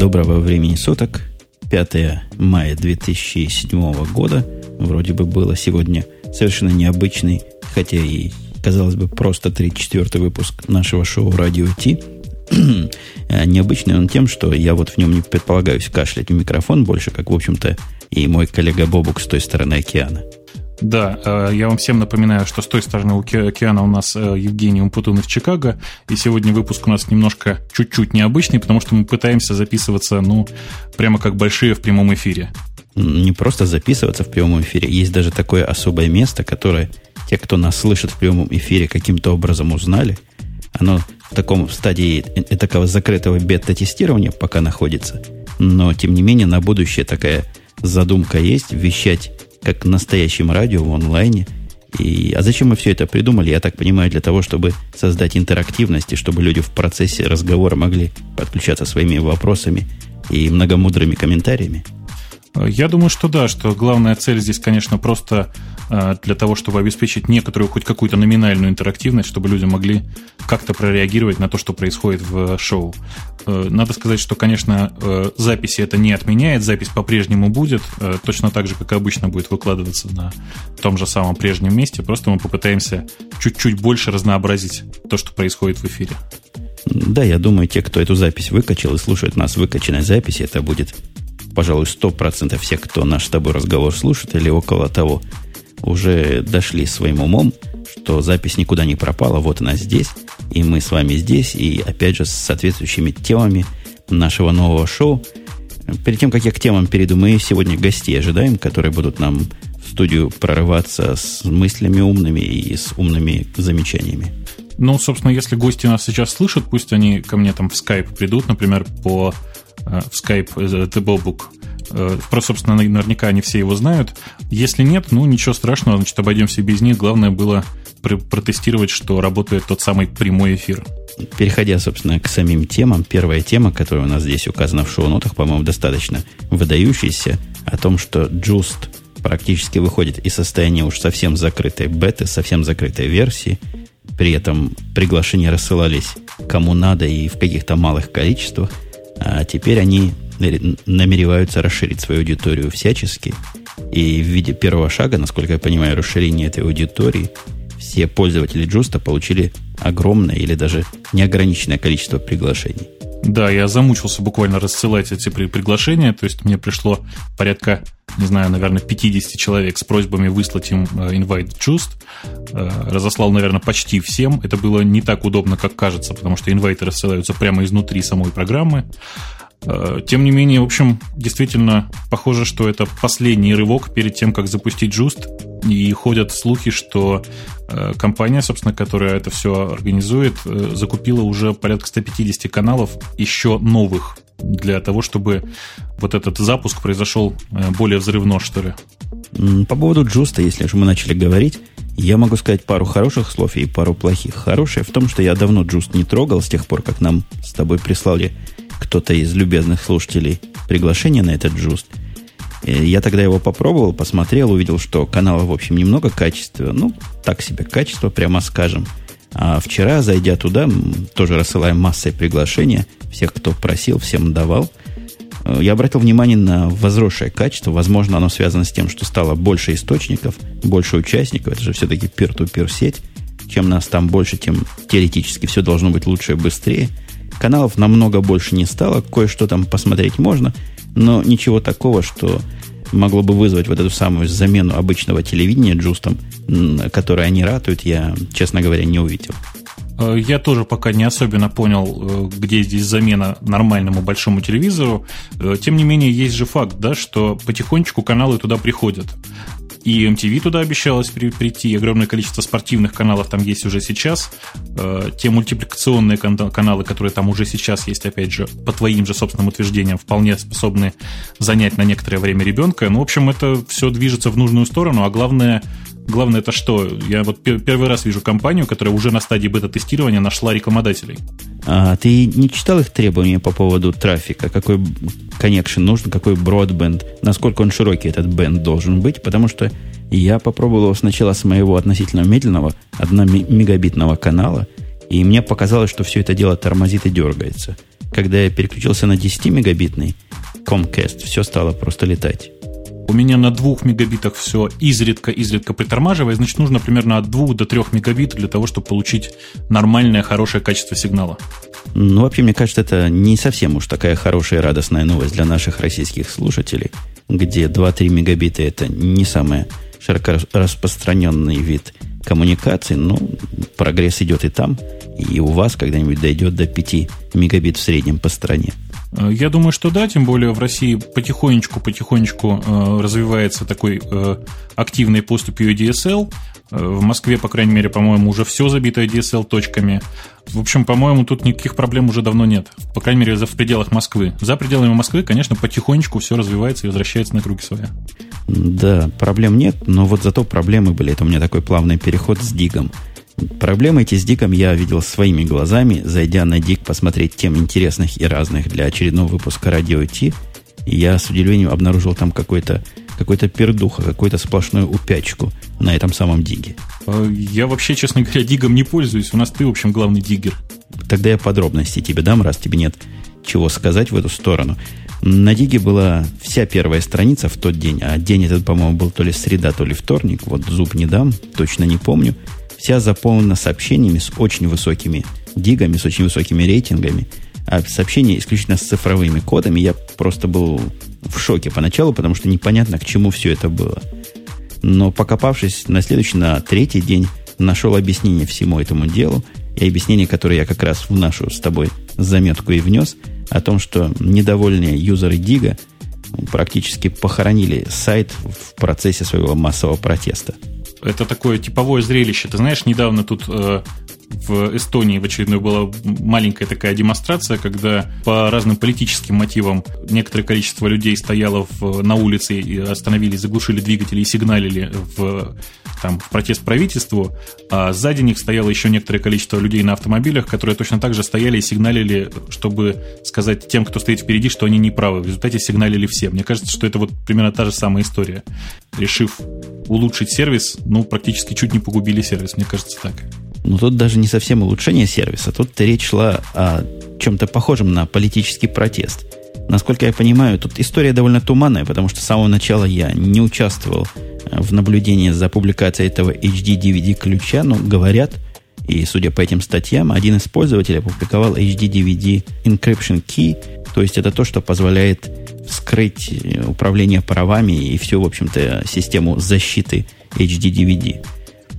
доброго времени суток. 5 мая 2007 года. Вроде бы было сегодня совершенно необычный, хотя и, казалось бы, просто 34 выпуск нашего шоу «Радио Ти». Необычный он тем, что я вот в нем не предполагаюсь кашлять в микрофон больше, как, в общем-то, и мой коллега Бобук с той стороны океана. Да, э, я вам всем напоминаю, что с той стороны океана у нас э, Евгений Умпутун из Чикаго, и сегодня выпуск у нас немножко чуть-чуть необычный, потому что мы пытаемся записываться, ну, прямо как большие в прямом эфире. Не просто записываться в прямом эфире, есть даже такое особое место, которое те, кто нас слышит в прямом эфире, каким-то образом узнали. Оно в таком стадии э, такого закрытого бета-тестирования пока находится, но, тем не менее, на будущее такая задумка есть, вещать как настоящем радио в онлайне. И, а зачем мы все это придумали? Я так понимаю, для того, чтобы создать интерактивность, и чтобы люди в процессе разговора могли подключаться своими вопросами и многомудрыми комментариями. Я думаю, что да, что главная цель здесь, конечно, просто э, для того, чтобы обеспечить некоторую, хоть какую-то номинальную интерактивность, чтобы люди могли как-то прореагировать на то, что происходит в шоу. Э, надо сказать, что, конечно, э, записи это не отменяет, запись по-прежнему будет, точно так же, как и обычно будет выкладываться на том же самом прежнем месте, просто мы попытаемся чуть-чуть больше разнообразить то, что происходит в эфире. Да, я думаю, те, кто эту запись выкачал и слушает нас в выкачанной записи, это будет пожалуй, 100% всех, кто наш с тобой разговор слушает, или около того, уже дошли своим умом, что запись никуда не пропала, вот она здесь, и мы с вами здесь, и опять же с соответствующими темами нашего нового шоу. Перед тем, как я к темам перейду, мы сегодня гостей ожидаем, которые будут нам в студию прорываться с мыслями умными и с умными замечаниями. Ну, собственно, если гости нас сейчас слышат, пусть они ко мне там в скайп придут, например, по в Skype The Bobbook. Э, просто, собственно, наверняка они все его знают. Если нет, ну ничего страшного, значит, обойдемся без них. Главное было протестировать, что работает тот самый прямой эфир. Переходя, собственно, к самим темам, первая тема, которая у нас здесь указана в шоу-нотах, по-моему, достаточно выдающаяся, о том, что Just практически выходит из состояния уж совсем закрытой беты, совсем закрытой версии. При этом приглашения рассылались кому надо и в каких-то малых количествах – а теперь они намереваются расширить свою аудиторию всячески. И в виде первого шага, насколько я понимаю, расширения этой аудитории, все пользователи Джуста получили огромное или даже неограниченное количество приглашений. Да, я замучился буквально рассылать эти приглашения, то есть мне пришло порядка, не знаю, наверное, 50 человек с просьбами выслать им э, invite just. Э, разослал, наверное, почти всем. Это было не так удобно, как кажется, потому что инвайты рассылаются прямо изнутри самой программы. Э, тем не менее, в общем, действительно похоже, что это последний рывок перед тем, как запустить Just. И ходят слухи, что компания, собственно, которая это все организует, закупила уже порядка 150 каналов еще новых для того, чтобы вот этот запуск произошел более взрывно, что ли. По поводу Joost'а, если же мы начали говорить, я могу сказать пару хороших слов и пару плохих. Хорошее в том, что я давно Joost не трогал с тех пор, как нам с тобой прислали кто-то из любезных слушателей приглашение на этот Joost. Э, я тогда его попробовал, посмотрел, увидел, что канала, в общем, немного качества. Ну, так себе качество, прямо скажем. А вчера, зайдя туда, тоже рассылаем массой приглашения. Всех, кто просил, всем давал. Э, я обратил внимание на возросшее качество. Возможно, оно связано с тем, что стало больше источников, больше участников. Это же все-таки peer-to-peer сеть. Чем нас там больше, тем теоретически все должно быть лучше и быстрее. Каналов намного больше не стало, кое-что там посмотреть можно, но ничего такого, что могло бы вызвать вот эту самую замену обычного телевидения джустом, которой они ратуют, я, честно говоря, не увидел. Э, я тоже пока не особенно понял, э, где здесь замена нормальному большому телевизору. Э, тем не менее, есть же факт, да, что потихонечку каналы туда приходят. И MTV туда обещалось при, прийти, огромное количество спортивных каналов там есть уже сейчас. Э, те мультипликационные каналы, которые там уже сейчас есть, опять же, по твоим же собственным утверждениям, вполне способны занять на некоторое время ребенка. Ну, в общем, это все движется в нужную сторону, а главное, Главное это что? Я вот первый раз вижу компанию, которая уже на стадии бета-тестирования нашла рекламодателей. А ты не читал их требования по поводу трафика? Какой коннекшн нужен, какой бродбенд, насколько он широкий этот бенд должен быть? Потому что я попробовал его сначала с моего относительно медленного 1 мегабитного канала, и мне показалось, что все это дело тормозит и дергается. когда я переключился на 10-мегабитный Comcast, все стало просто летать. У меня на 2 мегабитах все изредка-изредка притормаживает, значит, нужно примерно от 2 до 3 мегабит для того, чтобы получить нормальное, хорошее качество сигнала. Ну, вообще, мне кажется, это не совсем уж такая хорошая и радостная новость для наших российских слушателей, где 2-3 мегабита это не самый широко распространенный вид коммуникации, но прогресс идет и там, и у вас когда-нибудь дойдет до 5 мегабит в среднем по стране. Э, я думаю, что да, тем более в России потихонечку-потихонечку э, развивается такой э, активный поступью DSL. В Москве, по крайней мере, по-моему, уже все забито DSL точками. В общем, по-моему, тут никаких проблем уже давно нет. По крайней мере, в пределах Москвы. За пределами Москвы, конечно, потихонечку все развивается и возвращается на круги своя. Да, проблем нет, но вот зато проблемы были. Это у меня такой плавный переход с Дигом. Проблемы эти с Диком я видел своими глазами, зайдя на Дик посмотреть тем интересных и разных для очередного выпуска Радио Ти. Я с удивлением обнаружил там какой-то какой-то пердуха, какую-то сплошную упячку на этом самом диге. А, я вообще, честно говоря, дигом не пользуюсь. У нас ты, в общем, главный диггер. Тогда я подробности тебе дам, раз тебе нет чего сказать в эту сторону. На Диге была вся первая страница в тот день, а день этот, по-моему, был то ли среда, то ли вторник, вот зуб не дам, точно не помню вся заполнена сообщениями с очень высокими дигами, с очень высокими рейтингами, а сообщения исключительно с цифровыми кодами. Я просто был в шоке поначалу, потому что непонятно, к чему все это было. Но покопавшись на следующий, на третий день, нашел объяснение всему этому делу, и объяснение, которое я как раз в нашу с тобой заметку и внес, о том, что недовольные юзеры Дига практически похоронили сайт в процессе своего массового протеста это такое типовое зрелище. Ты знаешь, недавно тут э, в Эстонии в очередной была маленькая такая демонстрация, когда по разным политическим мотивам некоторое количество людей стояло в, на улице и остановились, заглушили двигатели и сигналили в, там, в протест правительству, а сзади них стояло еще некоторое количество людей на автомобилях, которые точно так же стояли и сигналили, чтобы сказать тем, кто стоит впереди, что они не правы. В результате сигналили все. Мне кажется, что это вот примерно та же самая история. Решив улучшить сервис, ну, практически чуть не погубили сервис, мне кажется так. Но тут даже не совсем улучшение сервиса. Тут речь шла о чем-то похожем на политический протест. Насколько я понимаю, тут история довольно туманная, потому что с самого начала я не участвовал э, в наблюдении за публикацией этого HD-DVD ключа, но говорят, и судя по этим статьям, один из пользователей опубликовал HD-DVD Encryption Key, то есть это то, что позволяет вскрыть э, управление правами и всю, в общем-то, систему защиты HD-DVD.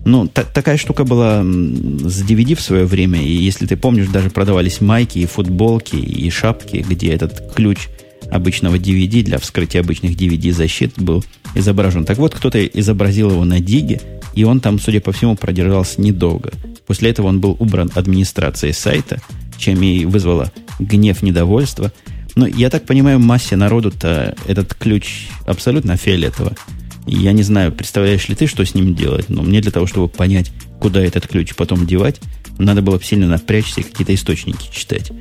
Ну, та, такая штука была с DVD в свое время, и если ты помнишь, даже продавались майки и футболки и шапки, где этот ключ обычного DVD для вскрытия обычных DVD защит был изображен. Так вот, кто-то изобразил его на диге, и он там, судя по всему, продержался недолго. После этого он был убран администрацией сайта, чем и вызвало гнев, недовольство. Но я так понимаю, массе народу-то этот ключ абсолютно фиолетово. Я не знаю, представляешь ли ты, что с ним делать, но мне для того, чтобы понять, куда этот ключ потом девать, надо было бы сильно напрячься и какие-то источники читать.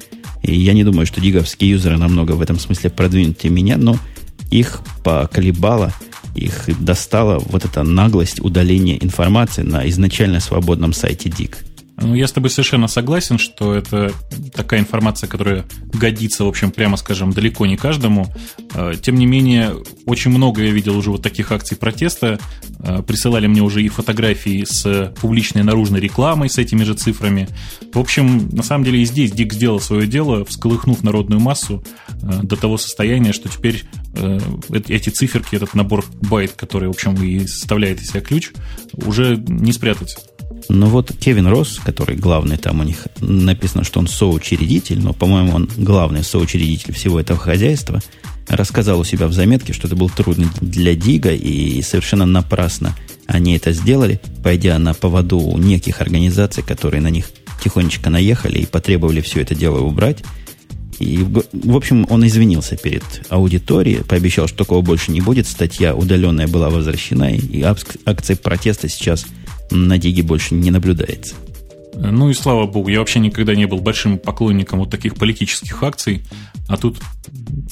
И я не думаю, что диговские юзеры намного в этом смысле продвинутее меня, но их поколебало, их достала вот эта наглость удаления информации на изначально свободном сайте Dig. Ну, я с тобой совершенно согласен, что это такая информация, которая годится, в общем, прямо скажем, далеко не каждому. А, тем не менее, очень много я видел уже вот таких акций протеста. А, присылали мне уже и фотографии с публичной наружной рекламой с этими же цифрами. В общем, на самом деле и здесь Дик сделал свое дело, всколыхнув народную массу а, до того состояния, что теперь эти циферки, этот набор байт, который, в общем, и составляет из себя ключ, уже не спрятать. Но вот Кевин Росс, который главный там у них, написано, что он соучредитель, но, по-моему, он главный соучредитель всего этого хозяйства, рассказал у себя в заметке, что это был трудный для Дига, и совершенно напрасно они это сделали, пойдя на поводу у неких организаций, которые на них тихонечко наехали и потребовали все это дело убрать. И, в общем, он извинился перед аудиторией, пообещал, что такого больше не будет. Статья удаленная была возвращена, и акции протеста сейчас – на Диге больше не наблюдается. Ну и слава богу, я вообще никогда не был большим поклонником вот таких политических акций, а тут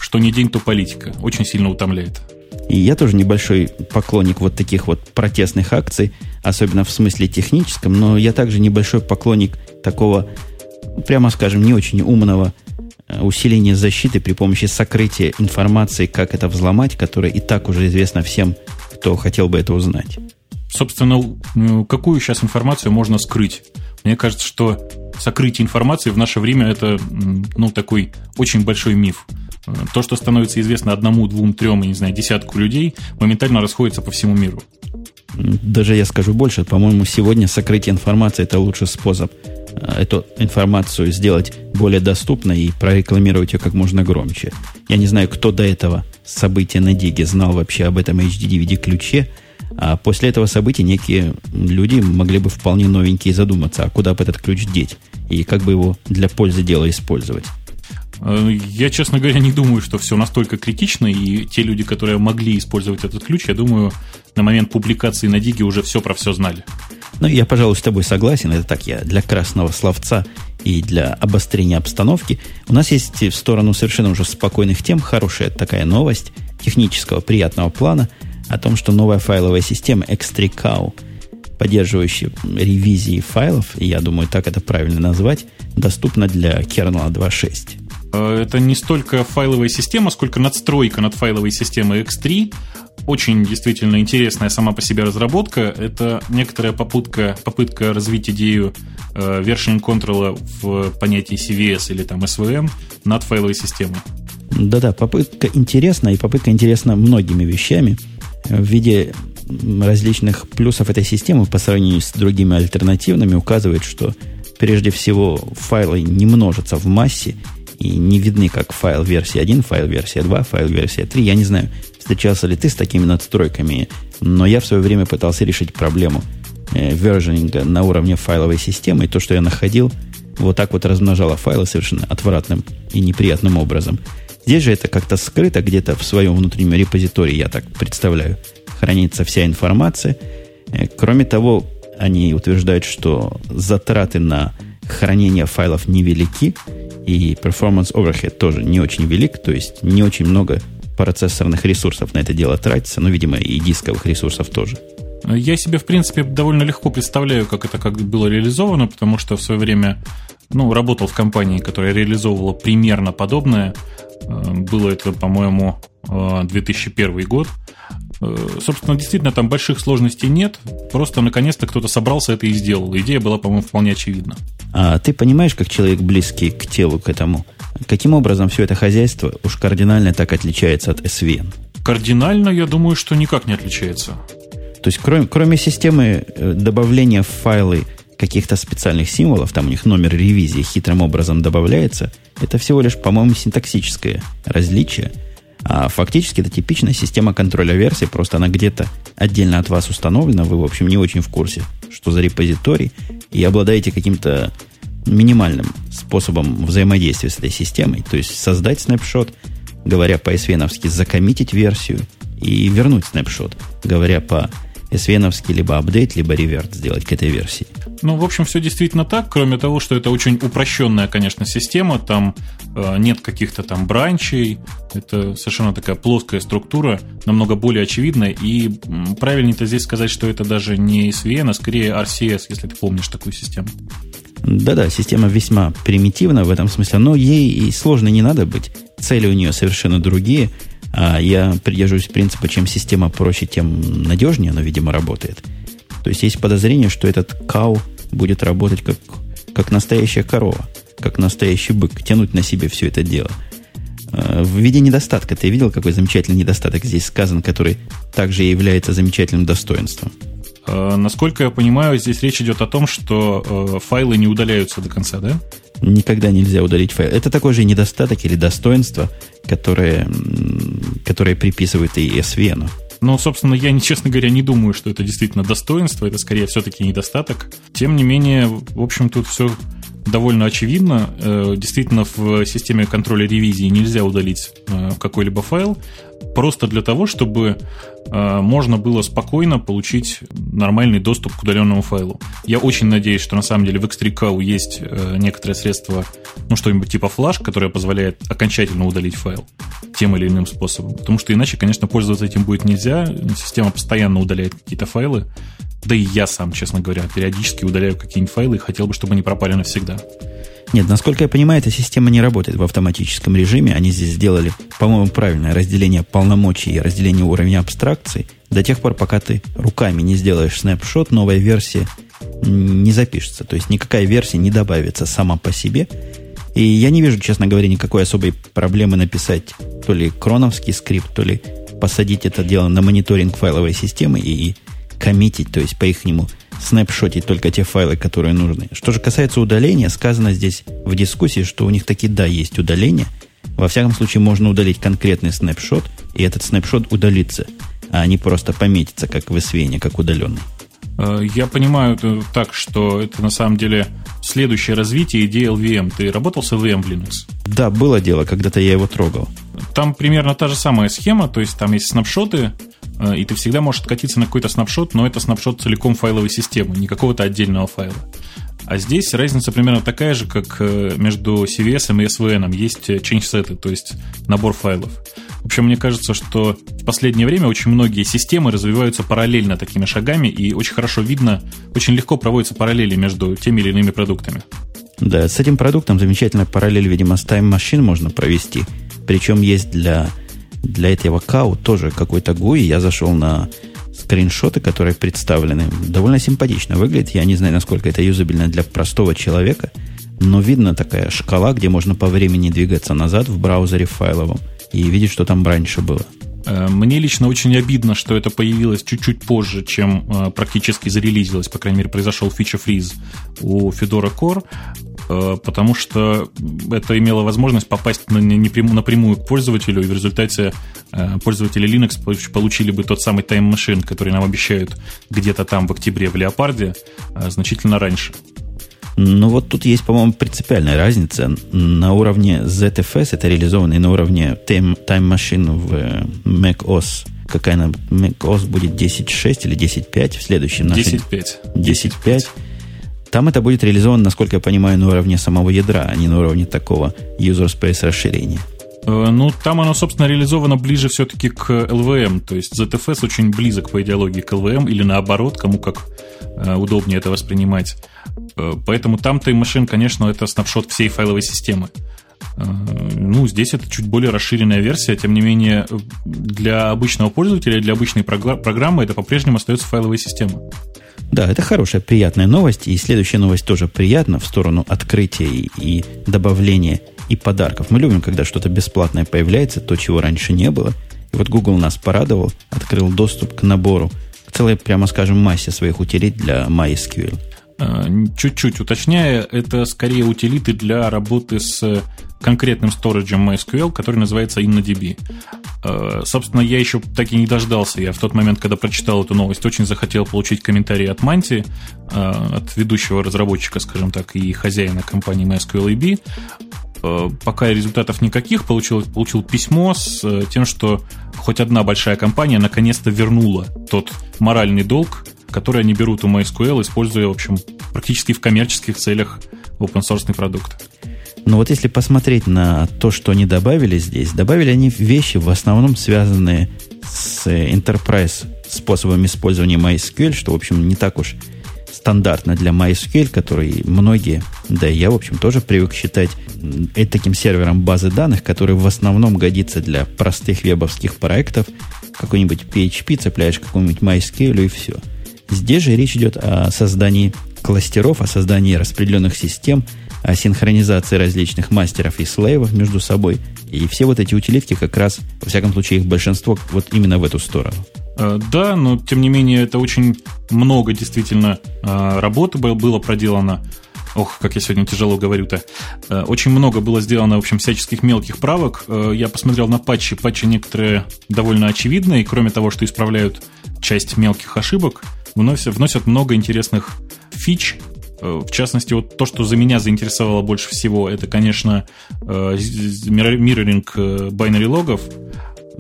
что не день, то политика. Очень сильно утомляет. И я тоже небольшой поклонник вот таких вот протестных акций, особенно в смысле техническом, но я также небольшой поклонник такого, прямо скажем, не очень умного усиление защиты при помощи сокрытия информации, как это взломать, которая и так уже известна всем, кто хотел бы это узнать. Собственно, какую сейчас информацию можно скрыть? Мне кажется, что сокрытие информации в наше время это ну, такой очень большой миф. То, что становится известно одному, двум, трем, не знаю, десятку людей, моментально расходится по всему миру. Даже я скажу больше, по-моему, сегодня сокрытие информации это лучший способ э, эту информацию сделать более доступной и прорекламировать ее как можно громче. Я не знаю, кто до этого события на Диге знал вообще об этом HD-DVD-ключе, а после этого события некие люди могли бы вполне новенькие задуматься, а куда бы этот ключ деть и как бы его для пользы дела использовать. Э, я, честно говоря, не думаю, что все настолько критично, и те люди, которые могли использовать этот ключ, я думаю, на момент публикации на Диге уже все про все знали. Ну, я, пожалуй, с тобой согласен. Это так я для красного словца и для обострения обстановки. У нас есть в сторону совершенно уже спокойных тем хорошая такая новость технического приятного плана о том, что новая файловая система X3Cow, поддерживающая ревизии файлов, я думаю, так это правильно назвать, доступна для kernel 2.6. Э, это не столько файловая система, сколько надстройка над файловой системой X3. Очень действительно интересная сама по себе разработка. Это некоторая попытка, попытка развить идею э, version control в понятии CVS или там SVM над файловой системой. Да-да, попытка интересна, и попытка интересна многими вещами в виде различных плюсов этой системы по сравнению с другими альтернативными указывает, что прежде всего файлы не множатся в массе и не видны как файл версии 1, файл версия 2, файл версия 3. Я не знаю, встречался ли ты с такими надстройками, но я в свое время пытался решить проблему э, вержининга на уровне файловой системы, и то, что я находил, вот так вот размножало файлы совершенно отвратным и неприятным образом. Здесь же это как-то скрыто где-то в своем внутреннем репозитории, я так представляю, хранится вся информация. Э, кроме того, они утверждают, что затраты на хранение файлов невелики, и performance overhead тоже не очень велик, то есть не очень много процессорных ресурсов на это дело тратится, но, видимо, и дисковых ресурсов тоже. Я себе, в принципе, довольно легко представляю, как это как было реализовано, потому что в свое время ну, работал в компании, которая реализовывала примерно подобное. Э, было это, по-моему, 2001 э, год. Э, собственно, действительно, там больших сложностей нет. Просто, наконец-то, кто-то собрался это и сделал. Идея была, по-моему, вполне очевидна. А ты понимаешь, как человек близкий к телу, к этому, каким образом все это хозяйство уж кардинально так отличается от SVN? Кардинально, я думаю, что никак не отличается. То есть, кроме, кроме системы добавления в файлы каких-то специальных символов, там у них номер ревизии хитрым образом добавляется, это всего лишь, по-моему, синтаксическое различие. А фактически это типичная система контроля версий, просто она где-то отдельно от вас установлена, вы, в общем, не очень в курсе, что за репозиторий, и обладаете каким-то минимальным способом взаимодействия с этой системой, то есть создать снапшот, говоря по-свеновски, закоммитить версию и вернуть снапшот, говоря по svn либо апдейт, либо реверт сделать к этой версии. Ну, в общем, все действительно так, кроме того, что это очень упрощенная, конечно, система, там э, нет каких-то там бранчей, это совершенно такая плоская структура, намного более очевидная, и правильнее-то здесь сказать, что это даже не SVN, а скорее RCS, если ты помнишь такую систему. Да-да, система весьма примитивна в этом смысле, но ей и сложно не надо быть. Цели у нее совершенно другие – я придерживаюсь принципа, чем система проще, тем надежнее она, видимо, работает. То есть есть подозрение, что этот кау будет работать как, как настоящая корова, как настоящий бык, тянуть на себе все это дело. А, в виде недостатка. Ты видел, какой замечательный недостаток здесь сказан, который также является замечательным достоинством? А, насколько я понимаю, здесь речь идет о том, что э, файлы не удаляются до конца, да? Никогда нельзя удалить файл. Это такой же недостаток или достоинство, которое, которое приписывает и SVN. Но, собственно, я, честно говоря, не думаю, что это действительно достоинство, это скорее все-таки недостаток. Тем не менее, в общем, тут все довольно очевидно. Э, действительно, в системе контроля ревизии нельзя удалить э, какой-либо файл, просто для того, чтобы э, можно было спокойно получить нормальный доступ к удаленному файлу. Я очень надеюсь, что на самом деле в X3CAU есть некоторое средство, ну что-нибудь типа флаш, которое позволяет окончательно удалить файл тем или иным способом. Потому что иначе, конечно, пользоваться этим будет нельзя. Система постоянно удаляет какие-то файлы. Да и я сам, честно говоря, периодически удаляю какие-нибудь файлы и хотел бы, чтобы они пропали навсегда. Нет, насколько я понимаю, эта система не работает в автоматическом режиме. Они здесь сделали, по-моему, правильное разделение полномочий и разделение уровня абстракции. До тех пор, пока ты руками не сделаешь снапшот, новая версия не запишется. То есть никакая версия не добавится сама по себе. И я не вижу, честно говоря, никакой особой проблемы написать то ли кроновский скрипт, то ли посадить это дело на мониторинг файловой системы и, и коммитить, то есть по их нему снапшотить только те файлы, которые нужны. Что же касается удаления, сказано здесь в дискуссии, что у них таки да, есть удаление. Во всяком случае, можно удалить конкретный снапшот, и этот снапшот удалится, а не просто пометится, как в SVN, как удаленный. Э, я понимаю так, что это на самом деле следующее развитие идеи LVM. Ты работал с LVM в Linux? Да, было дело, когда-то я его трогал. Там примерно та же самая схема, то есть там есть снапшоты, э, и ты всегда можешь откатиться на какой-то снапшот, но это снапшот целиком файловой системы, не какого-то отдельного файла. А здесь разница примерно такая же, как э, между CVS и SVN. Есть change set, то есть набор файлов. В общем, мне кажется, что в последнее время очень многие системы развиваются параллельно такими шагами, и очень хорошо видно, очень легко проводятся параллели между теми или иными продуктами. Да, с этим продуктом замечательно параллель, видимо, с Time Machine можно провести. Причем есть для, для этого кау тоже какой-то GUI. Я зашел на скриншоты, которые представлены. Довольно симпатично выглядит. Я не знаю, насколько это юзабельно для простого человека, но видно такая шкала, где можно по времени двигаться назад в браузере файловом и видеть, что там раньше было. Э, мне лично очень обидно, что это появилось чуть-чуть позже, чем э, практически зарелизилось, по крайней мере, произошел фича-фриз у Fedora Core, потому что это имело возможность попасть на, напрямую к пользователю, и в результате пользователи Linux получили бы тот самый Machine, который нам обещают где-то там в октябре в Леопарде, значительно раньше. Ну вот тут есть, по-моему, принципиальная разница. На уровне ZFS это реализовано и на уровне Time, Time Machine в э, macOS. Какая она? macOS будет 10.6 или 10.5 в следующем? 10.5. 10.5. Там это будет реализовано, насколько я понимаю, на уровне самого ядра, а не на уровне такого user space расширения. Э, ну, там оно, собственно, реализовано ближе все-таки к LVM. То есть ZFS очень близок по идеологии к LVM, или наоборот, кому как э, удобнее это воспринимать. Э, поэтому там Time Machine, конечно, это снапшот всей файловой системы. Ну, здесь это чуть более расширенная версия, тем не менее, для обычного пользователя, для обычной программы это по-прежнему остается файловая система. Да, это хорошая, приятная новость. И следующая новость тоже приятна в сторону открытия и, и добавления и подарков. Мы любим, когда что-то бесплатное появляется, то, чего раньше не было. И вот Google нас порадовал, открыл доступ к набору, к целой, прямо скажем, массе своих утилит для MySQL. А, чуть-чуть уточняя, это скорее утилиты для работы с конкретным сториджем MySQL, который называется InnoDB. А, собственно, я еще так и не дождался. Я в тот момент, когда прочитал эту новость, очень захотел получить комментарий от Манти, а, от ведущего разработчика, скажем так, и хозяина компании MySQL Э, пока результатов никаких, получил, получил письмо с э, тем, что хоть одна большая компания наконец-то вернула тот моральный долг, который они берут у MySQL, используя, в общем, практически в коммерческих целях open source продукт. Но вот если посмотреть на то, что они добавили здесь, добавили они вещи, в основном связанные с enterprise способом использования MySQL, что, в общем, не так уж стандартно для MySQL, который многие, да и я, в общем, тоже привык считать таким сервером базы данных, который в основном годится для простых вебовских проектов. Какой-нибудь PHP цепляешь какому-нибудь MySQL и все. Здесь же речь идет о создании кластеров, о создании распределенных систем, о синхронизации различных мастеров и слейвов между собой. И все вот эти утилитки как раз, во всяком случае, их большинство вот именно в эту сторону. Э, да, но тем не менее это очень много действительно э, работы было проделано. Ох, как я сегодня тяжело говорю-то. Э, очень много было сделано, в общем, всяческих мелких правок. Я посмотрел на патчи. Патчи некоторые довольно очевидные. Кроме того, что исправляют часть мелких ошибок, вносят, вносят много интересных фич, в частности, вот то, что за меня заинтересовало больше всего, это, конечно, мирроринг binary логов,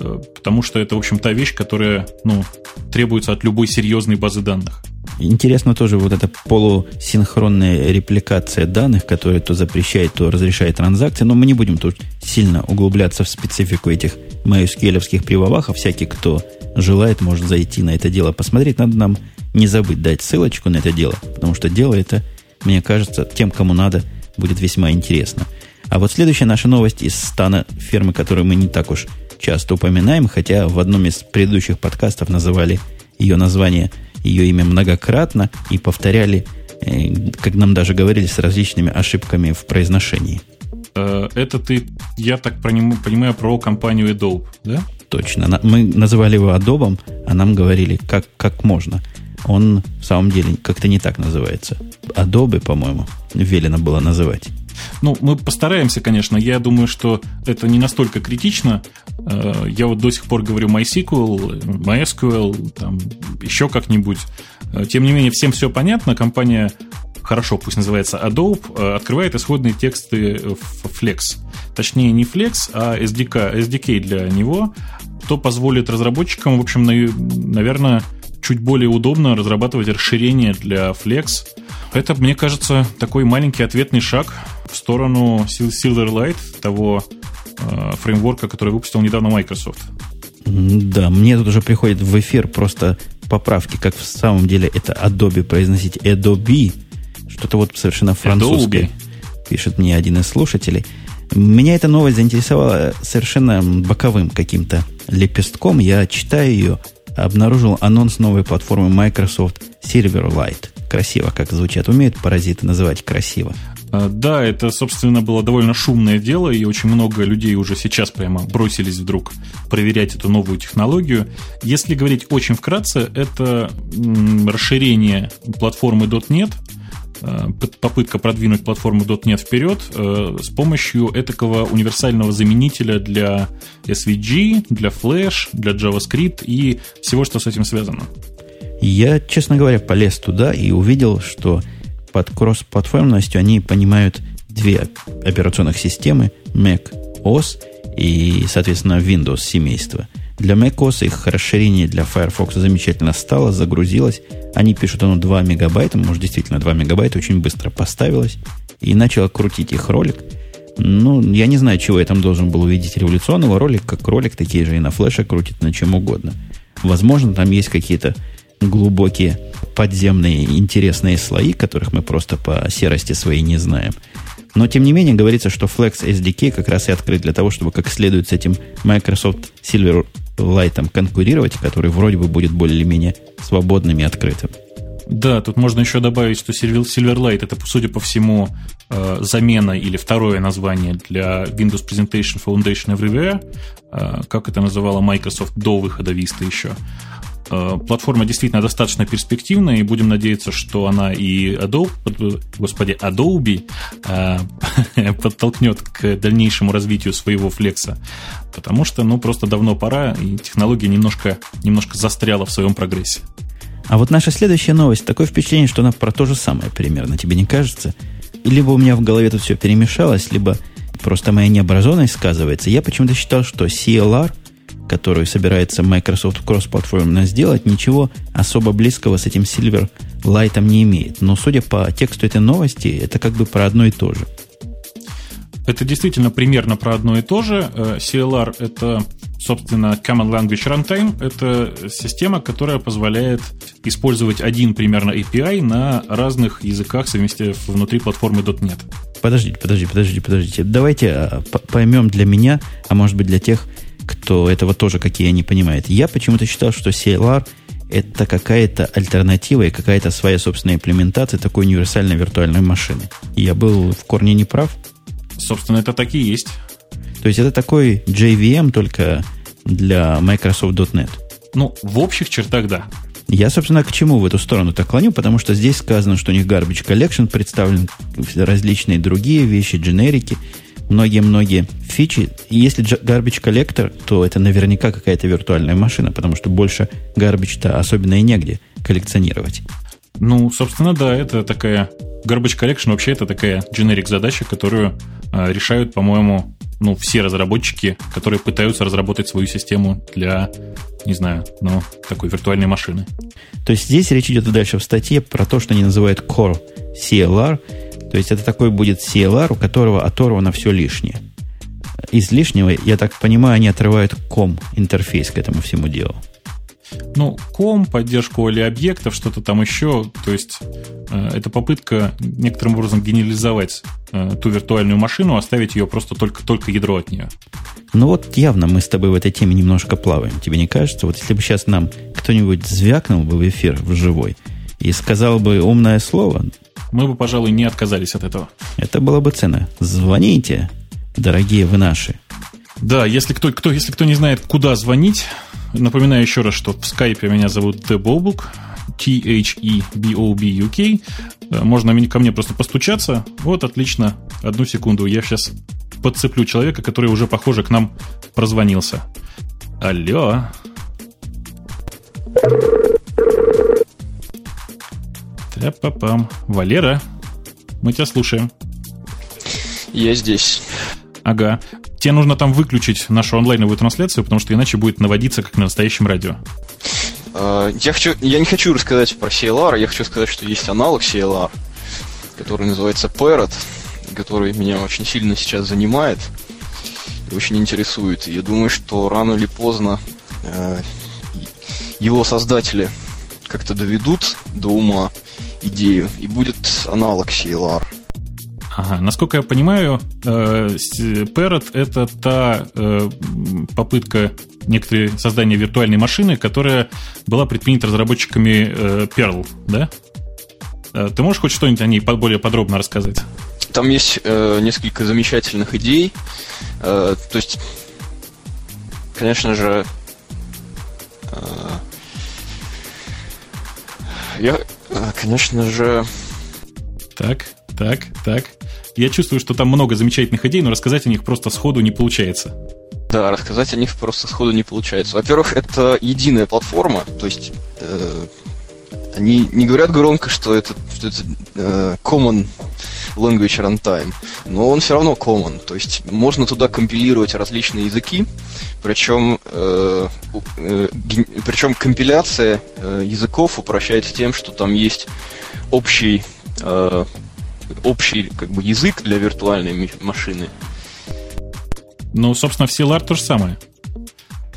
Э, потому что это, в общем, та вещь, которая ну, требуется от любой серьезной базы данных. Интересно тоже вот эта полусинхронная репликация данных, которая то запрещает, то разрешает транзакции, но мы не будем тут сильно углубляться в специфику этих MySQL прививах, а всякий, кто желает, может зайти на это дело посмотреть. Надо нам не забыть дать ссылочку на это дело, потому что дело это, мне кажется, тем, кому надо, будет весьма интересно. А вот следующая наша новость из стана фермы, которую мы не так уж часто упоминаем, хотя в одном из предыдущих подкастов называли ее название, ее имя многократно и повторяли, э, как нам даже говорили, с различными ошибками в произношении. Э, это ты, я так понимаю, про компанию Adobe, да? Точно. Мы называли его Adobe, а нам говорили, как, как можно. Он в самом деле как-то не так называется. Adobe, по-моему, велено было называть. Ну, мы постараемся, конечно. Я думаю, что это не настолько критично. Э, я вот до сих пор говорю MySQL, MySQL, там, еще как-нибудь. Э, тем не менее, всем все понятно. Компания хорошо, пусть называется Adobe, э, открывает исходные тексты в Flex. Точнее, не Flex, а SDK, SDK для него, то позволит разработчикам, в общем, наверное, чуть более удобно разрабатывать расширение для Flex. Это, мне кажется, такой маленький ответный шаг в сторону Silverlight, того э, фреймворка, который выпустил недавно Microsoft. Да, мне тут уже приходит в эфир просто поправки, как в самом деле это Adobe произносить Adobe, что-то вот совершенно французское, Adobe. пишет мне один из слушателей. Меня эта новость заинтересовала совершенно боковым каким-то лепестком. Я читаю ее, обнаружил анонс новой платформы Microsoft Silverlight. Красиво, как звучат. Умеют паразиты называть красиво. А, да, это, собственно, было довольно шумное дело, и очень много людей уже сейчас прямо бросились вдруг проверять эту новую технологию. Если говорить очень вкратце, это расширение платформы .NET, попытка продвинуть платформу .NET вперед э, с помощью этакого универсального заменителя для SVG, для Flash, для JavaScript и всего, что с этим связано. Я, честно говоря, полез туда и увидел, что под кросс-платформенностью они понимают две операционных системы, Mac OS и, соответственно, Windows семейства. Для macOS их расширение для Firefox замечательно стало, загрузилось. Они пишут, оно 2 мегабайта, может, действительно 2 мегабайта, очень быстро поставилось. И начало крутить их ролик. Ну, я не знаю, чего я там должен был увидеть революционного ролик, как ролик, такие же и на флеше крутит, на чем угодно. Возможно, там есть какие-то глубокие подземные интересные слои, которых мы просто по серости своей не знаем. Но, тем не менее, говорится, что Flex SDK как раз и открыт для того, чтобы как следует с этим Microsoft Silverlight конкурировать, который вроде бы будет более-менее свободным и открытым. Да, тут можно еще добавить, что Silverlight это, судя по всему, э, замена или второе название для Windows Presentation Foundation Everywhere, э, как это называла Microsoft до выхода Vista еще. Э, платформа действительно достаточно перспективная, и будем надеяться, что она и Adobe, господи, Adobe э, подтолкнет к дальнейшему развитию своего флекса, потому что, ну, просто давно пора, и технология немножко, немножко застряла в своем прогрессе. А вот наша следующая новость, такое впечатление, что она про то же самое примерно, тебе не кажется? Либо у меня в голове тут все перемешалось, либо просто моя необразованность сказывается. Я почему-то считал, что CLR – которую собирается Microsoft кроссплатформенно сделать, ничего особо близкого с этим Silver Light не имеет. Но судя по тексту этой новости, это как бы про одно и то же. Это действительно примерно про одно и то же. Э, CLR — это, собственно, Common Language Runtime. Это система, которая позволяет использовать один примерно API на разных языках, совместив внутри платформы .NET. Подождите, подождите, подождите, подождите. Давайте а, поймем для меня, а может быть для тех, кто этого тоже какие не понимает. Я почему-то считал, что CLR это какая-то альтернатива и какая-то своя собственная имплементация такой универсальной виртуальной машины. Я был в корне не прав. Собственно, это так и есть. То есть это такой JVM только для Microsoft.NET. Ну, в общих чертах, да. Я, собственно, к чему в эту сторону-то клоню, потому что здесь сказано, что у них Garbage Collection представлен, различные другие вещи, дженерики многие-многие фичи. И если garbage коллектор, то это наверняка какая-то виртуальная машина, потому что больше garbage-то особенно и негде коллекционировать. Ну, собственно, да, это такая... Garbage Collection вообще это такая generic задача, которую э, решают, по-моему, ну, все разработчики, которые пытаются разработать свою систему для, не знаю, ну, такой виртуальной машины. То есть здесь речь идет дальше в статье про то, что они называют Core CLR, то есть это такой будет CLR, у которого оторвано все лишнее. Из лишнего, я так понимаю, они отрывают ком интерфейс к этому всему делу. ну, ком, поддержку оли объектов, что-то там еще. То есть э, это попытка некоторым образом генерализовать э, ту виртуальную машину, оставить ее просто только, только ядро от нее. Ну вот явно мы с тобой в этой теме немножко плаваем. Тебе не кажется? Вот если бы сейчас нам кто-нибудь звякнул бы в эфир в живой и сказал бы умное слово... Мы бы, пожалуй, не отказались от этого. Это было бы цена. Звоните, дорогие вы наши. Да, если кто, кто, если кто не знает, куда звонить, напоминаю еще раз, что в скайпе меня зовут Тебобук, T-H-E-B-O-B-U-K. Э, можно ко мне просто постучаться. Вот, отлично. Одну секунду. Я сейчас подцеплю человека, который уже, похоже, к нам прозвонился. Алло. Тря-па-пам. Валера, мы тебя слушаем. Я здесь. Ага. Тебе нужно там выключить нашу онлайновую трансляцию, потому что иначе будет наводиться, как на настоящем радио. А, я, хочу, я не хочу рассказать про CLR, я хочу сказать, что есть аналог CLR, который называется Parrot, который меня очень сильно сейчас занимает и очень интересует. И я думаю, что рано или поздно э, его создатели как-то доведут до ума идею, и будет аналог CLR. Ага, насколько я понимаю, э, Parrot — это та э, попытка некоторые создания виртуальной машины, которая была предпринята разработчиками э, Perl, да? Ты можешь хоть что-нибудь о ней более подробно рассказать? Там есть э, несколько замечательных идей. Э, то есть, конечно же, э, я, конечно же... Так, так, так. Я чувствую, что там много замечательных идей, но рассказать о них просто сходу не получается. Да, рассказать о них просто сходу не получается. Во-первых, это единая платформа, то есть э, они не говорят громко, что это, что это э, common language runtime, но он все равно common, то есть можно туда компилировать различные языки, причем, э, э, причем компиляция э, языков упрощается тем, что там есть общий э, общий как бы, язык для виртуальной машины. Ну, собственно, в CLR то же самое.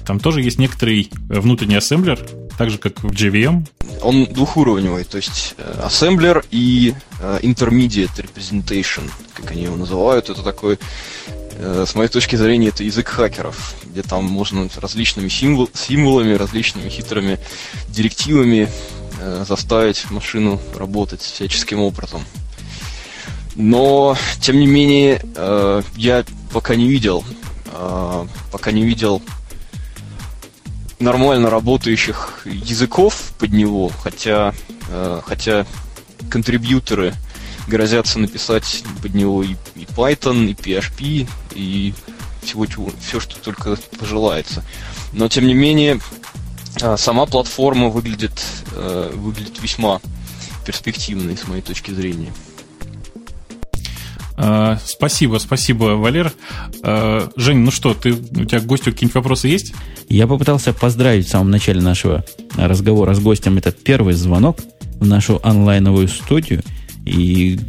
Там тоже есть некоторый внутренний ассемблер, так же, как в JVM. Он двухуровневый, то есть э, ассемблер и э, intermediate representation, как они его называют. Это такой, э, с моей точки зрения, это язык хакеров, где там можно различными символ, символами, различными хитрыми директивами заставить машину работать всяческим образом. Но, тем не менее, я пока не видел, пока не видел нормально работающих языков под него, хотя, э, хотя контрибьюторы грозятся написать под него и, и Python, и PHP, и всего чего, все, что только пожелается. Но тем не менее, э, сама платформа выглядит, э, выглядит весьма перспективной с моей точки зрения. А, спасибо, спасибо, Валер. А, Жень, ну что, ты, у тебя к гостю какие-нибудь вопросы есть? Я попытался поздравить в самом начале нашего разговора с гостем этот первый звонок в нашу онлайновую студию – и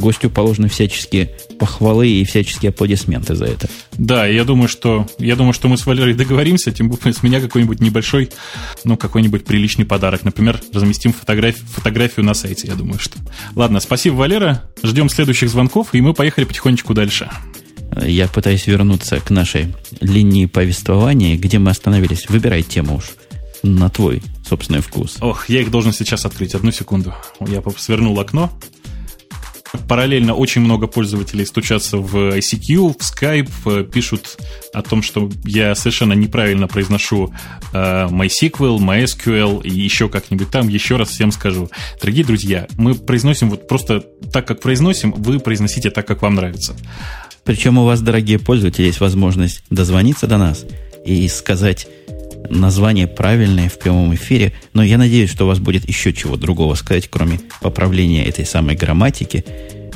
гостю положены всяческие похвалы и всяческие аплодисменты за это. Да, я думаю, что я думаю, что мы с Валерой договоримся, тем более с меня какой-нибудь небольшой, ну, какой-нибудь приличный подарок. Например, разместим фотографию, фотографию на сайте, я думаю, что. Ладно, спасибо, Валера. Ждем следующих звонков, и мы поехали потихонечку дальше. Я пытаюсь вернуться к нашей линии повествования, где мы остановились. Выбирай тему уж на твой собственный вкус. Ох, я их должен сейчас открыть. Одну секунду. Я свернул окно. Параллельно очень много пользователей стучатся в ICQ, в Skype, э, пишут о том, что я совершенно неправильно произношу э, MySQL, MySQL и еще как-нибудь там. Еще раз всем скажу. Дорогие друзья, мы произносим вот просто так, как произносим, вы произносите так, как вам нравится. Причем у вас, дорогие пользователи, есть возможность дозвониться до нас и сказать название правильное в прямом эфире, но я надеюсь, что у вас будет еще чего другого сказать, кроме поправления этой самой грамматики.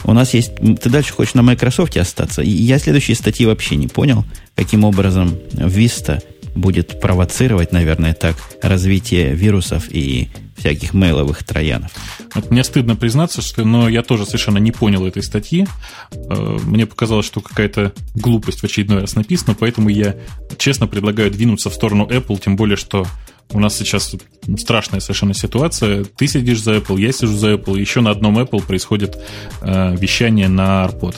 У нас есть... Ты дальше хочешь на Microsoft остаться? Я следующие статьи вообще не понял, каким образом Vista будет провоцировать, наверное, так, развитие вирусов и всяких мейловых троянов. Вот мне стыдно признаться, что, но я тоже совершенно не понял этой статьи. Э, мне показалось, что какая-то глупость в очередной раз написана, поэтому я честно предлагаю двинуться в сторону Apple, тем более, что у нас сейчас страшная совершенно ситуация. Ты сидишь за Apple, я сижу за Apple, еще на одном Apple происходит э, вещание на AirPod.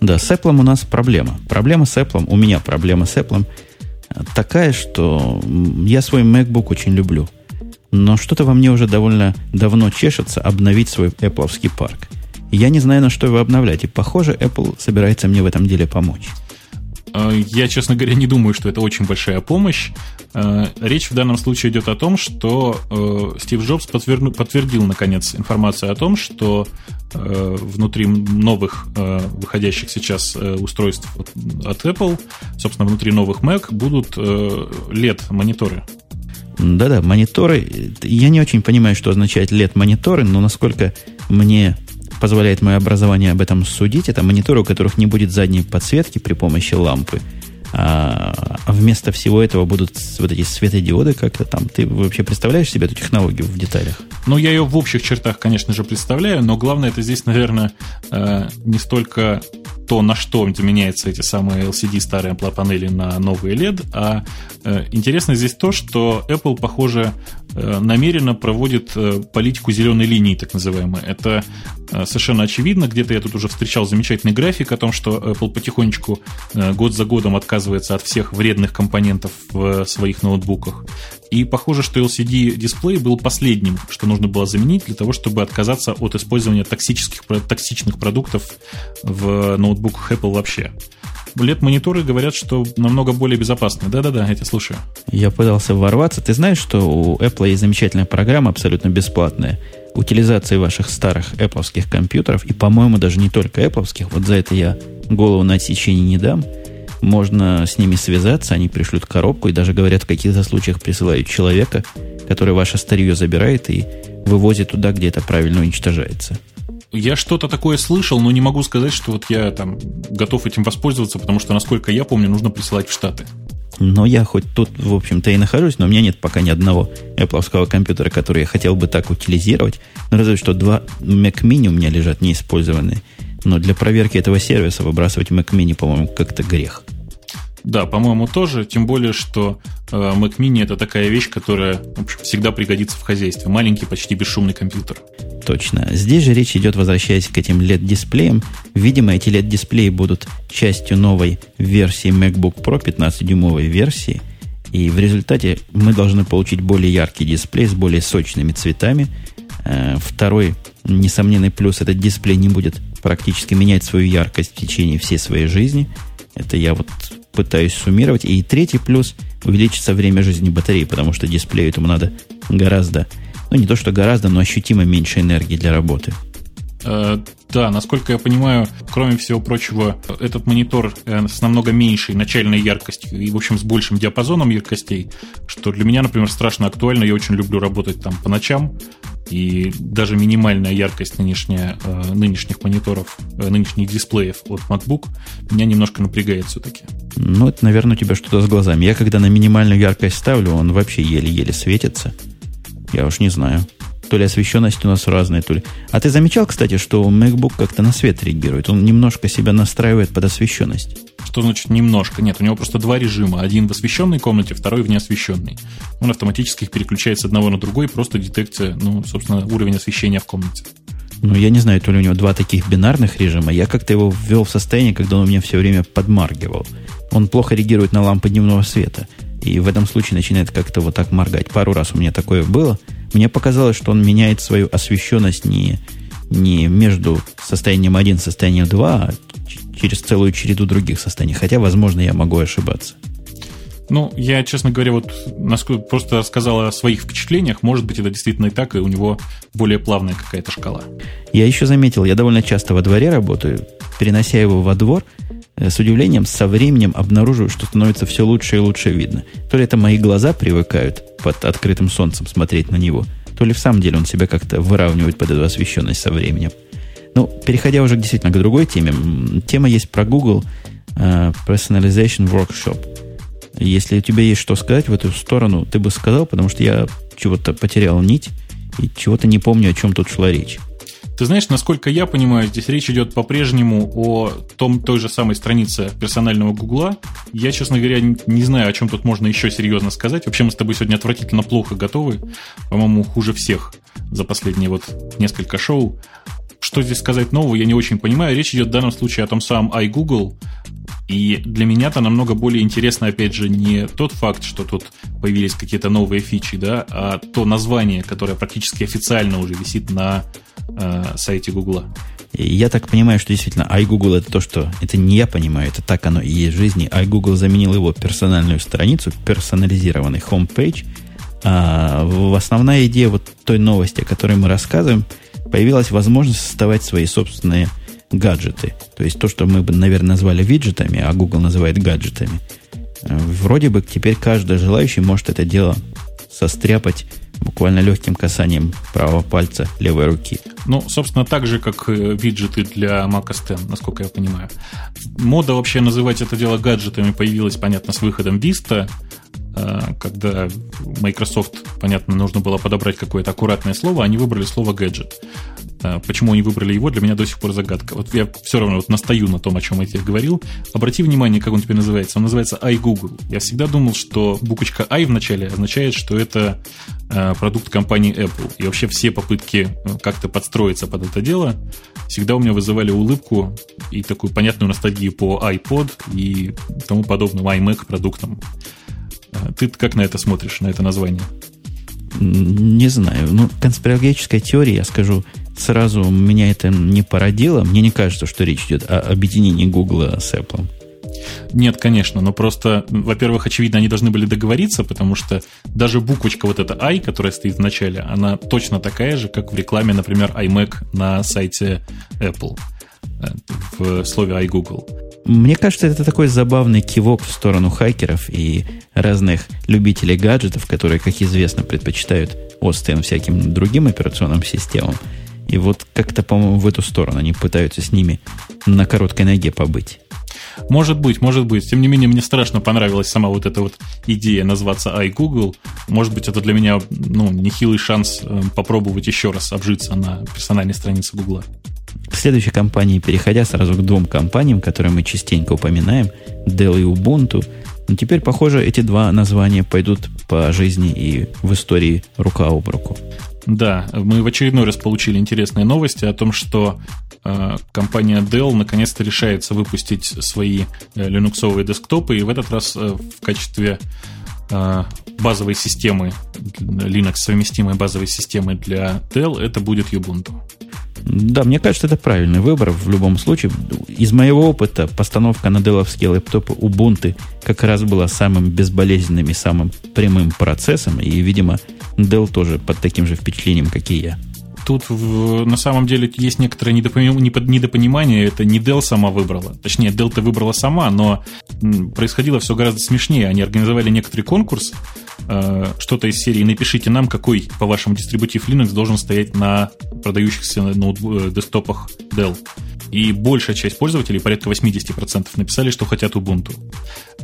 Да, с Apple у нас проблема. Проблема с Apple, у меня проблема с Apple такая, что я свой MacBook очень люблю. Но что-то во мне уже довольно давно чешется обновить свой Apple парк. Я не знаю, на что его обновлять. И, похоже, Apple собирается мне в этом деле помочь. А, я, честно говоря, не думаю, что это очень большая помощь. А, речь в данном случае идет о том, что э, Стив Джобс подтвердил, наконец, информацию о том, что э, внутри новых э, выходящих сейчас устройств от Apple, собственно, внутри новых Mac будут LED-мониторы. Да-да, мониторы. Я не очень понимаю, что означает LED-мониторы, но насколько мне позволяет мое образование об этом судить, это мониторы, у которых не будет задней подсветки при помощи лампы, а, а вместо всего этого будут вот эти светодиоды как-то там. Ты вообще представляешь себе эту технологию в деталях? Ну, я ее в общих чертах, конечно же, представляю, но главное это здесь, наверное, э, не столько то, на что заменяются эти самые LCD старые панели на новые LED, а э, интересно здесь то, что Apple, похоже, намеренно проводит э, политику зеленой линии, так называемой. Это э, совершенно очевидно. Где-то я тут уже встречал замечательный график о том, что Apple потихонечку э, год за годом отказывается от всех вредных компонентов в своих ноутбуках. И похоже, что LCD-дисплей был последним, что нужно было заменить для того, чтобы отказаться от использования токсических, токсичных продуктов в ноутбуках Apple вообще. LED-мониторы говорят, что намного более безопасны. Да-да-да, я тебя слушаю. Я пытался ворваться. Ты знаешь, что у Apple есть замечательная программа, абсолютно бесплатная, утилизации ваших старых Apple компьютеров, и, по-моему, даже не только Apple, вот за это я голову на отсечение не дам – можно с ними связаться, они пришлют коробку и даже говорят, в каких-то случаях присылают человека, который ваше старье забирает и вывозит туда, где это правильно уничтожается. Я что-то такое слышал, но не могу сказать, что вот я там готов этим воспользоваться, потому что, насколько я помню, нужно присылать в Штаты. Но я хоть тут, в общем-то, и нахожусь, но у меня нет пока ни одного Apple компьютера, который я хотел бы так утилизировать. Но разве что два Mac Mini у меня лежат неиспользованные. Но для проверки этого сервиса выбрасывать Mac Mini, по-моему, как-то грех. Да, по-моему, тоже. Тем более, что э, Mac Mini это такая вещь, которая в общем, всегда пригодится в хозяйстве. Маленький, почти бесшумный компьютер. Точно. Здесь же речь идет, возвращаясь к этим LED-дисплеям. Видимо, эти LED-дисплеи будут частью новой версии MacBook Pro, 15-дюймовой версии. И в результате мы должны получить более яркий дисплей с более сочными цветами. Э, второй несомненный плюс, этот дисплей не будет практически менять свою яркость в течение всей своей жизни. Это я вот пытаюсь суммировать. И третий плюс – увеличится время жизни батареи, потому что дисплею этому надо гораздо, ну не то что гораздо, но ощутимо меньше энергии для работы. Э, да, насколько я понимаю, кроме всего прочего, этот монитор э, с намного меньшей начальной яркостью и, в общем, с большим диапазоном яркостей, что для меня, например, страшно актуально. Я очень люблю работать там по ночам, и даже минимальная яркость нынешняя, э, нынешних мониторов, нынешних дисплеев от MacBook меня немножко напрягает все-таки. Ну, это, наверное, у тебя что-то с глазами. Я когда на минимальную яркость ставлю, он вообще еле-еле светится. Я уж не знаю. То ли освещенность у нас разная, то ли... А ты замечал, кстати, что MacBook как-то на свет реагирует? Он немножко себя настраивает под освещенность. Что значит немножко? Нет, у него просто два режима. Один в освещенной комнате, второй в неосвещенной. Он автоматически их переключает с одного на другой, просто детекция, ну, собственно, уровень освещения в комнате. Ну, я не знаю, то ли у него два таких бинарных режима. Я как-то его ввел в состояние, когда он у меня все время подмаргивал. Он плохо реагирует на лампы дневного света. И в этом случае начинает как-то вот так моргать. Пару раз у меня такое было – мне показалось, что он меняет свою освещенность не, не между состоянием 1 и состоянием 2, а через целую череду других состояний. Хотя, возможно, я могу ошибаться. Ну, я, честно говоря, вот насколько просто рассказал о своих впечатлениях. Может быть, это действительно и так, и у него более плавная какая-то шкала. Я еще заметил, я довольно часто во дворе работаю, перенося его во двор, с удивлением со временем обнаруживаю, что становится все лучше и лучше видно. То ли это мои глаза привыкают под открытым солнцем смотреть на него, то ли в самом деле он себя как-то выравнивает под эту освещенность со временем. Ну, переходя уже действительно к другой теме, тема есть про Google uh, Personalization Workshop. Если у тебя есть что сказать в эту сторону, ты бы сказал, потому что я чего-то потерял нить и чего-то не помню, о чем тут шла речь. Ты знаешь, насколько я понимаю, здесь речь идет по-прежнему о том, той же самой странице персонального Гугла, Я, честно говоря, не знаю, о чем тут можно еще серьезно сказать. Вообще мы с тобой сегодня отвратительно плохо готовы. По-моему, хуже всех за последние вот несколько шоу. Что здесь сказать нового, я не очень понимаю. Речь идет в данном случае о том самом iGoogle. И для меня-то намного более интересно, опять же, не тот факт, что тут появились какие-то новые фичи, да, а то название, которое практически официально уже висит на э, сайте Гугла. Я так понимаю, что действительно iGoogle это то, что... Это не я понимаю, это так оно и есть в жизни. iGoogle заменил его персональную страницу, персонализированный homepage. А основная идея вот той новости, о которой мы рассказываем, появилась возможность создавать свои собственные гаджеты. То есть то, что мы бы, наверное, назвали виджетами, а Google называет гаджетами. Вроде бы теперь каждый желающий может это дело состряпать буквально легким касанием правого пальца левой руки. Ну, собственно, так же, как виджеты для Mac OS X, насколько я понимаю. Мода вообще называть это дело гаджетами появилась, понятно, с выходом Vista, э, когда Microsoft, понятно, нужно было подобрать какое-то аккуратное слово, они выбрали слово гаджет. Э, почему они выбрали его, для меня до сих пор загадка. Вот я все равно вот настаю на том, о чем я тебе говорил. Обрати внимание, как он теперь называется. Он называется iGoogle. Я всегда думал, что буквочка i в начале означает, что это э, продукт компании Apple. И вообще все попытки э, как-то подстроиться под это дело всегда у меня вызывали улыбку и такую понятную ностальгию по iPod и тому подобным iMac продуктам. Ты как на это смотришь, на это название? Не знаю. Ну, конспирологическая теория, я скажу, сразу меня это не породило. Мне не кажется, что речь идет о объединении Гугла с Apple. Нет, конечно, но просто, во-первых, очевидно, они должны были договориться, потому что даже буквочка вот эта i, которая стоит в начале, она точно такая же, как в рекламе, например, iMac на сайте Apple в слове iGoogle. Мне кажется, это такой забавный кивок в сторону хакеров и разных любителей гаджетов, которые, как известно, предпочитают остым всяким другим операционным системам. И вот как-то, по-моему, в эту сторону они пытаются с ними на короткой ноге побыть. Может быть, может быть. Тем не менее, мне страшно понравилась сама вот эта вот идея назваться iGoogle. Может быть, это для меня ну, нехилый шанс э, попробовать еще раз обжиться на персональной странице Гугла. Следующей компании, переходя сразу к двум компаниям, которые мы частенько упоминаем, Dell и Ubuntu, но теперь, похоже, эти два названия пойдут по жизни и в истории рука об руку. Да, мы в очередной раз получили интересные новости о том, что э, компания Dell наконец-то решается выпустить свои э, линуксовые десктопы, и в этот раз э, в качестве э, базовой системы, Linux совместимой базовой системы для Dell, это будет Ubuntu. Да, мне кажется, это правильный выбор в любом случае. Из моего опыта постановка на деловские лэптопы Ubuntu как раз была самым безболезненным и самым прямым процессом, и, видимо, Dell тоже под таким же впечатлением, как и я. Тут в, на самом деле есть некоторое недопонимание. Это не Dell сама выбрала. Точнее, Dell-то выбрала сама, но происходило все гораздо смешнее. Они организовали некоторый конкурс, что-то из серии «Напишите нам, какой, по вашему дистрибутив Linux должен стоять на продающихся ноут- э, десктопах Dell» и большая часть пользователей, порядка 80%, написали, что хотят Ubuntu.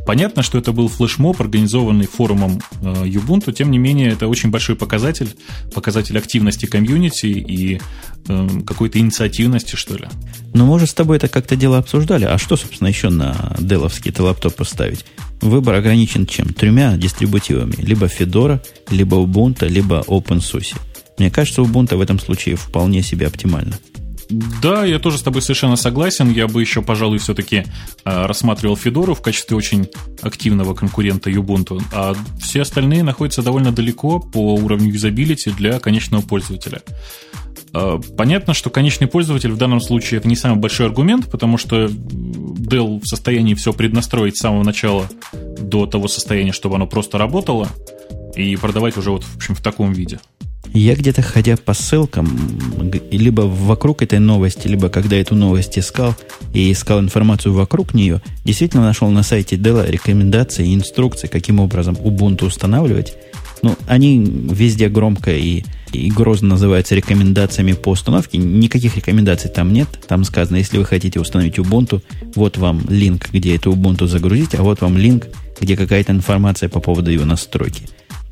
Понятно, что это был флешмоб, организованный форумом э, Ubuntu, тем не менее, это очень большой показатель, показатель активности комьюнити и э, какой-то инициативности, что ли. Ну, уже с тобой это как-то дело обсуждали. А что, собственно, еще на деловский лаптоп поставить? Выбор ограничен чем? Тремя дистрибутивами. Либо Fedora, либо Ubuntu, либо OpenSUSE. Мне кажется, Ubuntu в этом случае вполне себе оптимально. Да, я тоже с тобой совершенно согласен. Я бы еще, пожалуй, все-таки э, рассматривал Федору в качестве очень активного конкурента Ubuntu, а все остальные находятся довольно далеко по уровню юзабилити для конечного пользователя. Э, понятно, что конечный пользователь в данном случае это не самый большой аргумент, потому что Dell в состоянии все преднастроить с самого начала до того состояния, чтобы оно просто работало, и продавать уже вот в общем в таком виде. Я где-то, ходя по ссылкам, либо вокруг этой новости, либо когда эту новость искал и искал информацию вокруг нее, действительно нашел на сайте Dell рекомендации и инструкции, каким образом Ubuntu устанавливать. Ну, они везде громко и, и грозно называются рекомендациями по установке. Никаких рекомендаций там нет. Там сказано, если вы хотите установить Ubuntu, вот вам линк, где это Ubuntu загрузить, а вот вам линк, где какая-то информация по поводу ее настройки.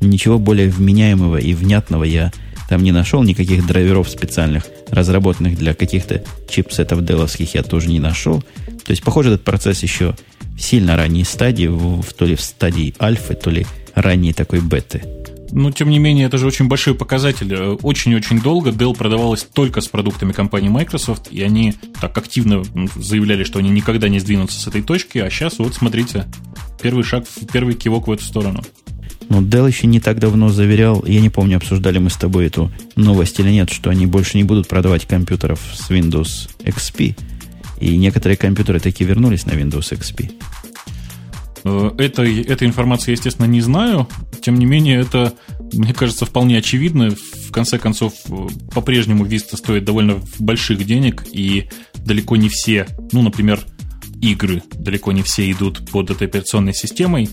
Ничего более вменяемого и внятного я там не нашел никаких драйверов специальных, разработанных для каких-то чипсетов деловских я тоже не нашел. То есть, похоже, этот процесс еще в сильно ранней стадии, в, в, то ли в стадии альфы, то ли ранней такой беты. Но, тем не менее, это же очень большой показатель. Очень-очень долго Dell продавалась только с продуктами компании Microsoft, и они так активно заявляли, что они никогда не сдвинутся с этой точки, а сейчас вот, смотрите, первый шаг, первый кивок в эту сторону. Но Dell еще не так давно заверял, я не помню, обсуждали мы с тобой эту новость или нет, что они больше не будут продавать компьютеров с Windows XP. И некоторые компьютеры таки вернулись на Windows XP. Э, это, этой информации, естественно, не знаю. Тем не менее, это, мне кажется, вполне очевидно. В конце концов, э, по-прежнему Vista стоит довольно больших денег, и далеко не все, ну, например, игры, далеко не все идут под этой операционной системой.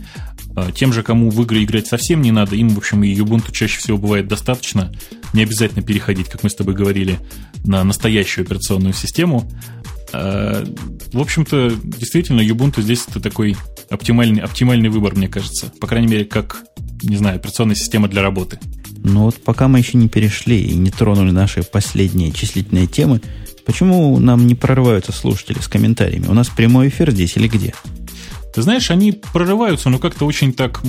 Э, тем же, кому в игры играть совсем не надо, им, в общем, и Ubuntu чаще всего бывает достаточно. Не обязательно переходить, как мы с тобой говорили, на настоящую операционную систему. В общем-то, действительно, Ubuntu здесь это такой оптимальный, оптимальный выбор, мне кажется. По крайней мере, как, не знаю, операционная система для работы. Ну вот пока мы еще не перешли и не тронули наши последние числительные темы, почему нам не прорываются слушатели с комментариями? У нас прямой эфир здесь или где? Ты знаешь, они прорываются, но как-то очень так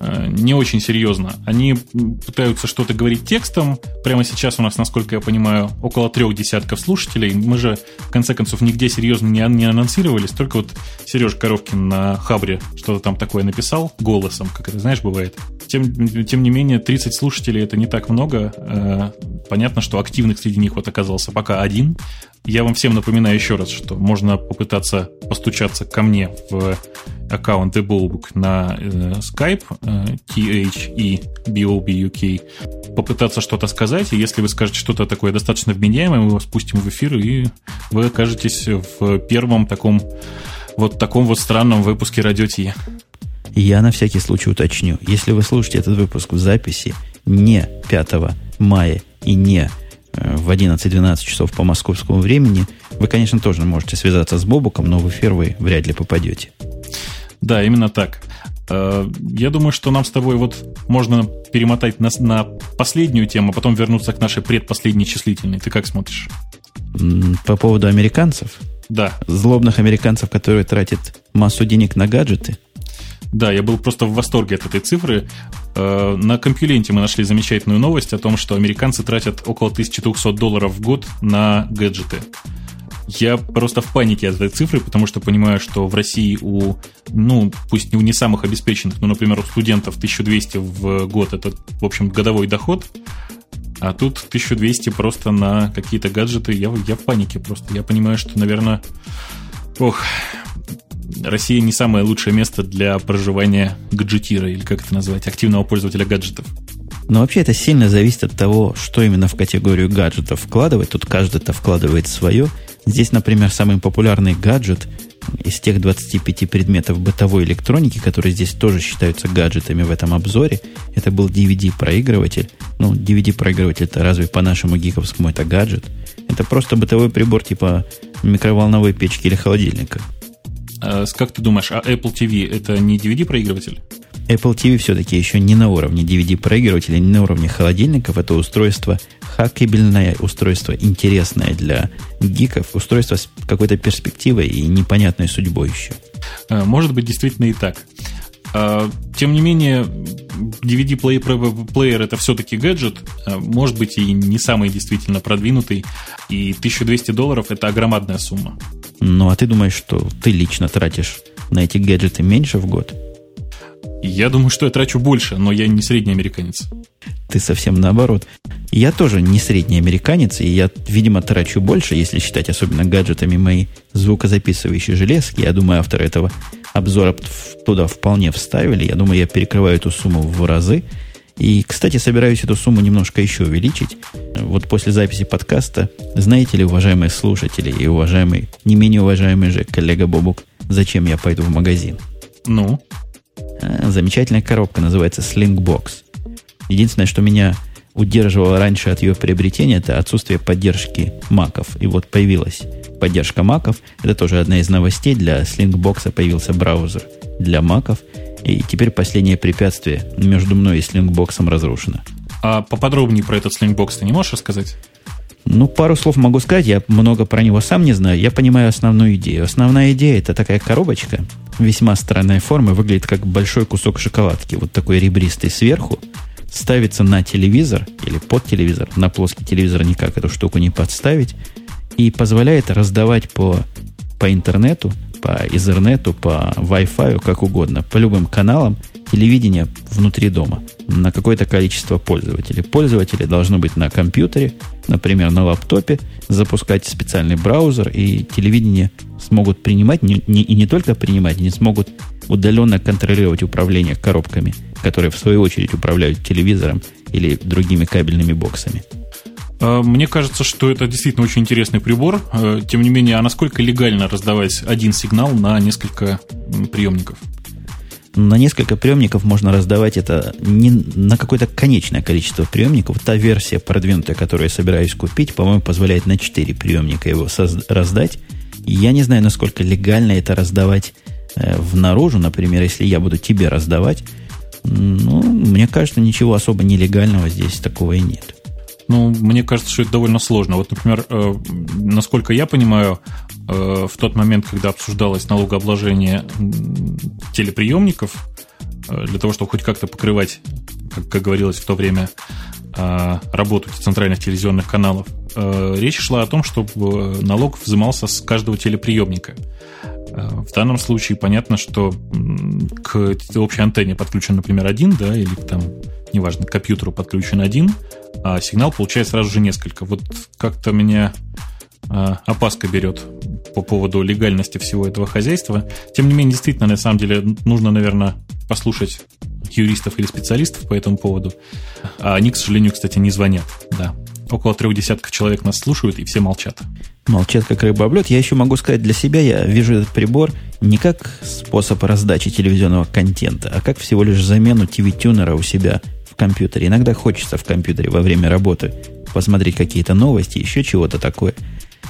не очень серьезно. Они пытаются что-то говорить текстом. Прямо сейчас у нас, насколько я понимаю, около трех десятков слушателей. Мы же, в конце концов, нигде серьезно не, не анонсировались. Только вот Сереж Коровкин на Хабре что-то там такое написал голосом, как это, знаешь, бывает. Тем, тем не менее, 30 слушателей это не так много. Э, понятно, что активных среди них вот оказался пока один. Я вам всем напоминаю еще раз, что можно попытаться постучаться ко мне в аккаунт TheBullBook на э, Skype, э, THEBOBUK, попытаться что-то сказать, и если вы скажете что-то такое достаточно вменяемое, мы вас пустим в эфир, и вы окажетесь в первом таком вот таком вот странном выпуске Радио Ти. Я на всякий случай уточню. Если вы слушаете этот выпуск в записи не 5 мая и не в 11-12 часов по московскому времени, вы, конечно, тоже можете связаться с Бобуком, но в эфир вы вряд ли попадете. Да, именно так. Э, я думаю, что нам с тобой вот можно перемотать на, на последнюю тему, а потом вернуться к нашей предпоследней числительной. Ты как смотришь? По поводу американцев? Да. Злобных американцев, которые тратят массу денег на гаджеты? Да, я был просто в восторге от этой цифры. Э, на компьюленте мы нашли замечательную новость о том, что американцы тратят около 1200 долларов в год на гаджеты. Я просто в панике от этой цифры, потому что понимаю, что в России у, ну, пусть не у не самых обеспеченных, но, например, у студентов 1200 в год это, в общем, годовой доход, а тут 1200 просто на какие-то гаджеты. Я, я в панике просто. Я понимаю, что, наверное, ох, Россия не самое лучшее место для проживания гаджетира, или как это назвать, активного пользователя гаджетов. Но вообще это сильно зависит от того, что именно в категорию гаджетов вкладывать. Тут каждый-то вкладывает свое. Здесь, например, самый популярный гаджет из тех 25 предметов бытовой электроники, которые здесь тоже считаются гаджетами в этом обзоре, это был DVD-проигрыватель. Ну, DVD-проигрыватель это разве по-нашему гиковскому это гаджет? Это просто бытовой прибор типа микроволновой печки или холодильника. А, как ты думаешь, а Apple TV это не DVD-проигрыватель? Apple TV все-таки еще не на уровне DVD-проигрывателя, не на уровне холодильников. Это устройство хакабельное, устройство интересное для гиков, устройство с какой-то перспективой и непонятной судьбой еще. Э, может быть, действительно и так. А, тем не менее, DVD-плеер это все-таки гаджет, э, может быть и не самый действительно продвинутый, и 1200 долларов это огромадная сумма. Ну, а ты думаешь, что ты лично тратишь на эти гаджеты меньше в год? Я думаю, что я трачу больше, но я не средний американец. Ты совсем наоборот. Я тоже не средний американец, и я, видимо, трачу больше, если считать особенно гаджетами мои звукозаписывающие железки. Я думаю, авторы этого обзора туда вполне вставили. Я думаю, я перекрываю эту сумму в разы. И, кстати, собираюсь эту сумму немножко еще увеличить. Вот после записи подкаста, знаете ли, уважаемые слушатели и уважаемый, не менее уважаемый же коллега Бобук, зачем я пойду в магазин? Ну? А, замечательная коробка, называется Slingbox. Единственное, что меня удерживало раньше от ее приобретения, это отсутствие поддержки маков. И вот появилась поддержка маков. Это тоже одна из новостей. Для Slingbox появился браузер для маков. И теперь последнее препятствие между мной и Slingbox разрушено. А поподробнее про этот Slingbox ты не можешь рассказать? Ну, пару слов могу сказать. Я много про него сам не знаю. Я понимаю основную идею. Основная идея это такая коробочка, весьма странной формы, выглядит как большой кусок шоколадки, вот такой ребристый сверху, ставится на телевизор или под телевизор, на плоский телевизор никак эту штуку не подставить, и позволяет раздавать по, по интернету, по Ethernet, по Wi-Fi, как угодно, по любым каналам телевидение внутри дома на какое-то количество пользователей. Пользователи должны быть на компьютере, например, на лаптопе, запускать специальный браузер, и телевидение смогут принимать, не, не, и не только принимать, они смогут удаленно контролировать управление коробками, которые в свою очередь управляют телевизором или другими кабельными боксами. А, мне кажется, что это действительно очень интересный прибор. А, тем не менее, а насколько легально раздавать один сигнал на несколько приемников? На несколько приемников можно раздавать это не на какое-то конечное количество приемников. Та версия продвинутая, которую я собираюсь купить, по-моему, позволяет на 4 приемника его раздать. Я не знаю, насколько легально это раздавать э, в наружу, например, если я буду тебе раздавать. Ну, мне кажется, ничего особо нелегального здесь такого и нет. Ну, мне кажется, что это довольно сложно. Вот, например, э, насколько я понимаю, э, в тот момент, когда обсуждалось налогообложение телеприемников, э, для того, чтобы хоть как-то покрывать, как, говорилось в то время, работу центральных телевизионных каналов, речь шла о том, чтобы налог взимался с каждого телеприемника. В данном случае понятно, что к общей антенне подключен, например, один, да, или там, неважно, к компьютеру подключен один, а сигнал получает сразу же несколько. Вот как-то меня а, опаска берет по поводу легальности всего этого хозяйства. Тем не менее, действительно, на самом деле, нужно, наверное, послушать юристов или специалистов по этому поводу. А они, к сожалению, кстати, не звонят. Да. Около трех десятков человек нас слушают, и все молчат. Молчат, как рыба об лед. Я еще могу сказать для себя, я вижу этот прибор не как способ раздачи телевизионного контента, а как всего лишь замену TV-тюнера у себя компьютере. Иногда хочется в компьютере во время работы посмотреть какие-то новости, еще чего-то такое.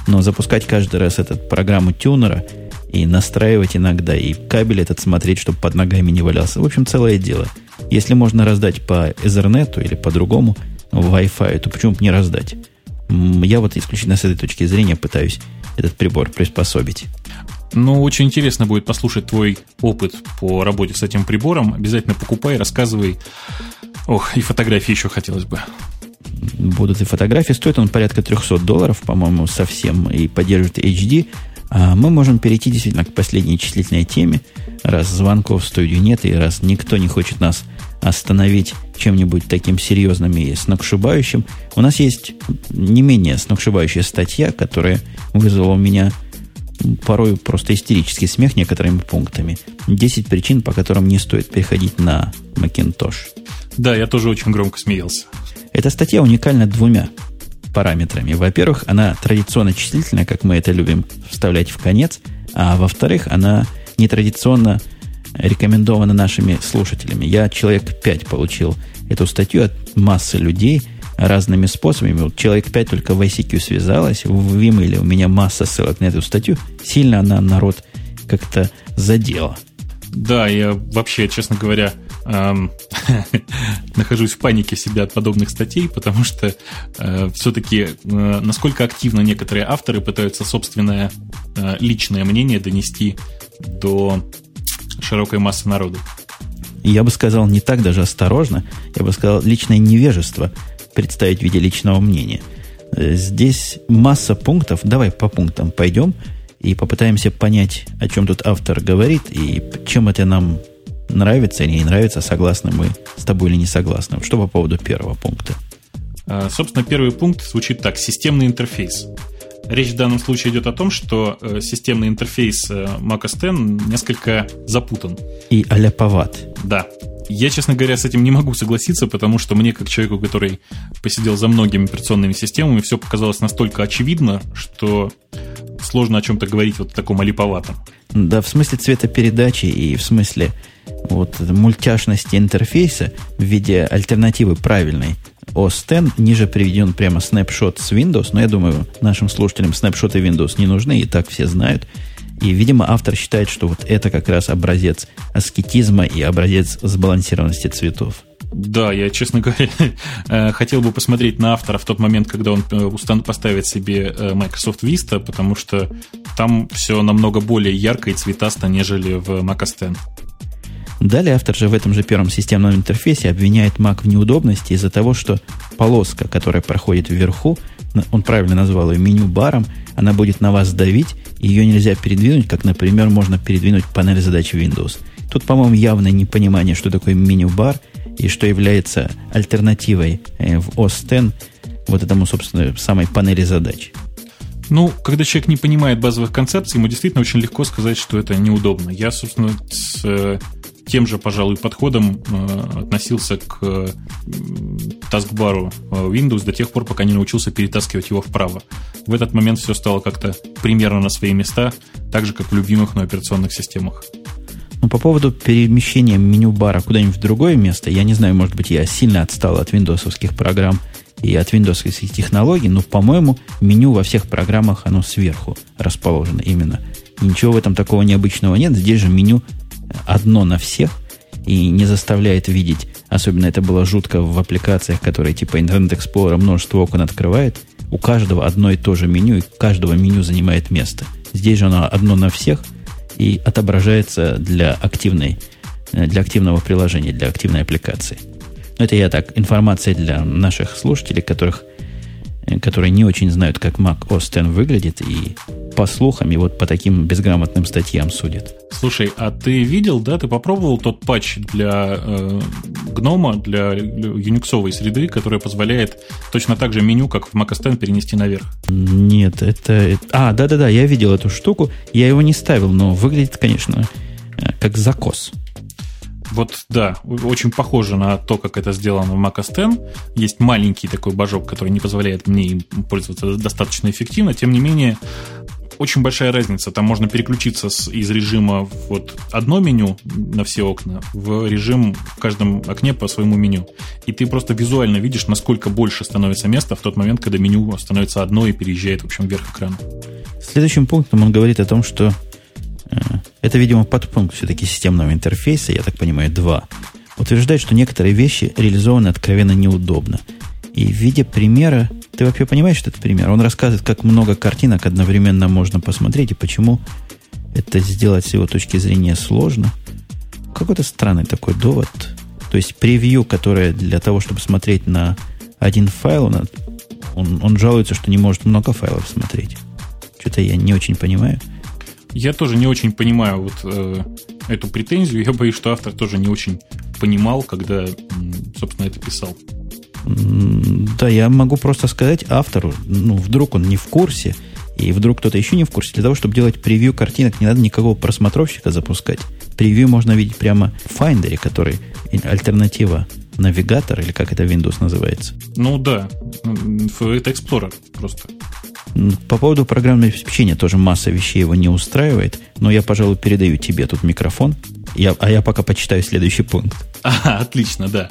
Но запускать каждый раз этот программу тюнера и настраивать иногда, и кабель этот смотреть, чтобы под ногами не валялся. В общем, целое дело. Если можно раздать по Ethernet или по-другому Wi-Fi, то почему бы не раздать? Я вот исключительно с этой точки зрения пытаюсь этот прибор приспособить. Ну, очень интересно будет послушать твой опыт по работе с этим прибором. Обязательно покупай, рассказывай. Ох, и фотографии еще хотелось бы. Будут и фотографии. Стоит он порядка 300 долларов, по-моему, совсем, и поддерживает HD. А мы можем перейти действительно к последней числительной теме, раз звонков в студию нет, и раз никто не хочет нас остановить чем-нибудь таким серьезным и сногсшибающим. У нас есть не менее сногсшибающая статья, которая вызвала у меня порой просто истерический смех некоторыми пунктами. 10 причин, по которым не стоит переходить на Macintosh. Да, я тоже очень громко смеялся. Эта статья уникальна двумя параметрами. Во-первых, она традиционно числительная, как мы это любим вставлять в конец, а во-вторых, она нетрадиционно рекомендована нашими слушателями. Я человек 5 получил эту статью от массы людей – разными способами. Вот человек 5 только в ICQ связалось, в Vimeo у меня масса ссылок на эту статью. Сильно она народ как-то задела. Да, я вообще, честно говоря, эм, нахожусь в панике себя от подобных статей, потому что э, все-таки э, насколько активно некоторые авторы пытаются собственное э, личное мнение донести до широкой массы народу. Я бы сказал не так даже осторожно, я бы сказал личное невежество представить в виде личного мнения. Э, здесь масса пунктов. Давай по пунктам пойдем и попытаемся понять, о чем тут автор говорит и чем это нам нравится или не нравится, согласны мы с тобой или не согласны. Что по поводу первого пункта? А, собственно, первый пункт звучит так. Системный интерфейс. Речь в данном случае идет о том, что э, системный интерфейс э, Mac OS X несколько запутан. И аляповат. Да. Я, честно говоря, с этим не могу согласиться, потому что мне, как человеку, который посидел за многими операционными системами, все показалось настолько очевидно, что сложно о чем-то говорить вот в таком олиповатом. Да, в смысле цветопередачи и в смысле вот мультяшности интерфейса в виде альтернативы правильной OS X ниже приведен прямо снапшот с Windows, но я думаю, нашим слушателям снапшоты Windows не нужны, и так все знают. И, видимо, автор считает, что вот это как раз образец аскетизма и образец сбалансированности цветов. Да, я, честно говоря, э, хотел бы посмотреть на автора в тот момент, когда он э, поставит себе э, Microsoft Vista, потому что там все намного более ярко и цветасто, нежели в Mac OS X. Далее автор же в этом же первом системном интерфейсе обвиняет Mac в неудобности из-за того, что полоска, которая проходит вверху, он правильно назвал ее меню-баром, она будет на вас давить, ее нельзя передвинуть, как, например, можно передвинуть панель задач Windows. Тут, по-моему, явное непонимание, что такое меню-бар и что является альтернативой э, в OS X вот этому, собственно, самой панели задач. Ну, когда человек не понимает базовых концепций, ему действительно очень легко сказать, что это неудобно. Я, собственно, с э, тем же, пожалуй, подходом э, относился к э, таскбару э, Windows до тех пор, пока не научился перетаскивать его вправо. В этот момент все стало как-то примерно на свои места, так же, как в любимых на операционных системах. Ну, по поводу перемещения меню бара куда-нибудь в другое место, я не знаю, может быть, я сильно отстал от виндовсовских программ и от виндовских технологий, но, по-моему, меню во всех программах, оно сверху расположено именно. И ничего в этом такого необычного нет. Здесь же меню одно на всех и не заставляет видеть. Особенно это было жутко в аппликациях, которые типа Internet Explorer множество окон открывает. У каждого одно и то же меню, и каждого меню занимает место. Здесь же оно одно на всех и отображается для активной, э, для активного приложения, для активной аппликации. Но это я так, информация для наших слушателей, которых которые не очень знают, как Mac OS X выглядит, и по слухам, и вот по таким безграмотным статьям судят. Слушай, а ты видел, да, ты попробовал тот патч для э, гнома, для юниксовой среды, которая позволяет точно так же меню, как в Mac OS X, перенести наверх? Нет, это... А, да-да-да, я видел эту штуку, я его не ставил, но выглядит, конечно, э, как закос. Вот да, очень похоже на то, как это сделано в Mac OS X. Есть маленький такой бажок, который не позволяет мне им пользоваться достаточно эффективно. Тем не менее, очень большая разница. Там можно переключиться с, из режима вот одно меню на все окна в режим в каждом окне по своему меню. И ты просто визуально видишь, насколько больше становится места в тот момент, когда меню становится одно и переезжает, в общем, вверх экрана. Следующим пунктом он говорит о том, что это, видимо, подпункт все-таки системного интерфейса, я так понимаю, 2. Утверждает, что некоторые вещи реализованы откровенно неудобно. И в виде примера, ты вообще понимаешь этот пример? Он рассказывает, как много картинок одновременно можно посмотреть и почему это сделать с его точки зрения сложно. Какой-то странный такой довод. То есть превью, которое для того, чтобы смотреть на один файл, он, он, он жалуется, что не может много файлов смотреть. Что-то я не очень понимаю. Я тоже не очень понимаю вот э, эту претензию. Я боюсь, что автор тоже не очень понимал, когда, собственно, это писал. Да, я могу просто сказать автору, ну, вдруг он не в курсе, и вдруг кто-то еще не в курсе, для того, чтобы делать превью картинок, не надо никакого просмотровщика запускать. Превью можно видеть прямо в Finder, который альтернатива навигатор, или как это Windows называется. Ну да, это Explorer просто. По поводу программного обеспечения тоже масса вещей его не устраивает, но я, пожалуй, передаю тебе тут микрофон, я, а я пока почитаю следующий пункт. А, отлично, да.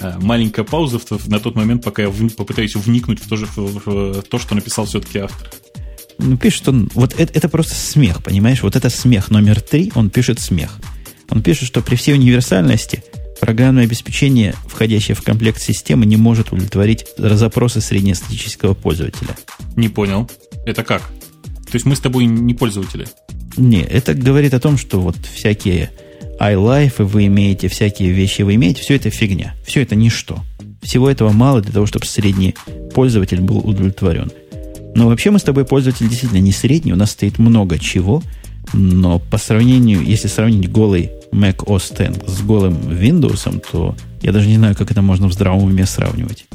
А, маленькая пауза на тот момент, пока я попытаюсь вникнуть в то, же, в то что написал все-таки автор. Ну, пишет он, вот это, это просто смех, понимаешь? Вот это смех номер три, он пишет смех. Он пишет, что при всей универсальности программное обеспечение, входящее в комплект системы, не может удовлетворить запросы среднестатического пользователя. Не понял. Это как? То есть мы с тобой не пользователи? Не, это говорит о том, что вот всякие iLife вы имеете, всякие вещи вы имеете, все это фигня. Все это ничто. Всего этого мало для того, чтобы средний пользователь был удовлетворен. Но вообще мы с тобой пользователь действительно не средний, у нас стоит много чего, но по сравнению, если сравнить голый Mac OS X с голым Windows, то я даже не знаю, как это можно в здравом уме сравнивать.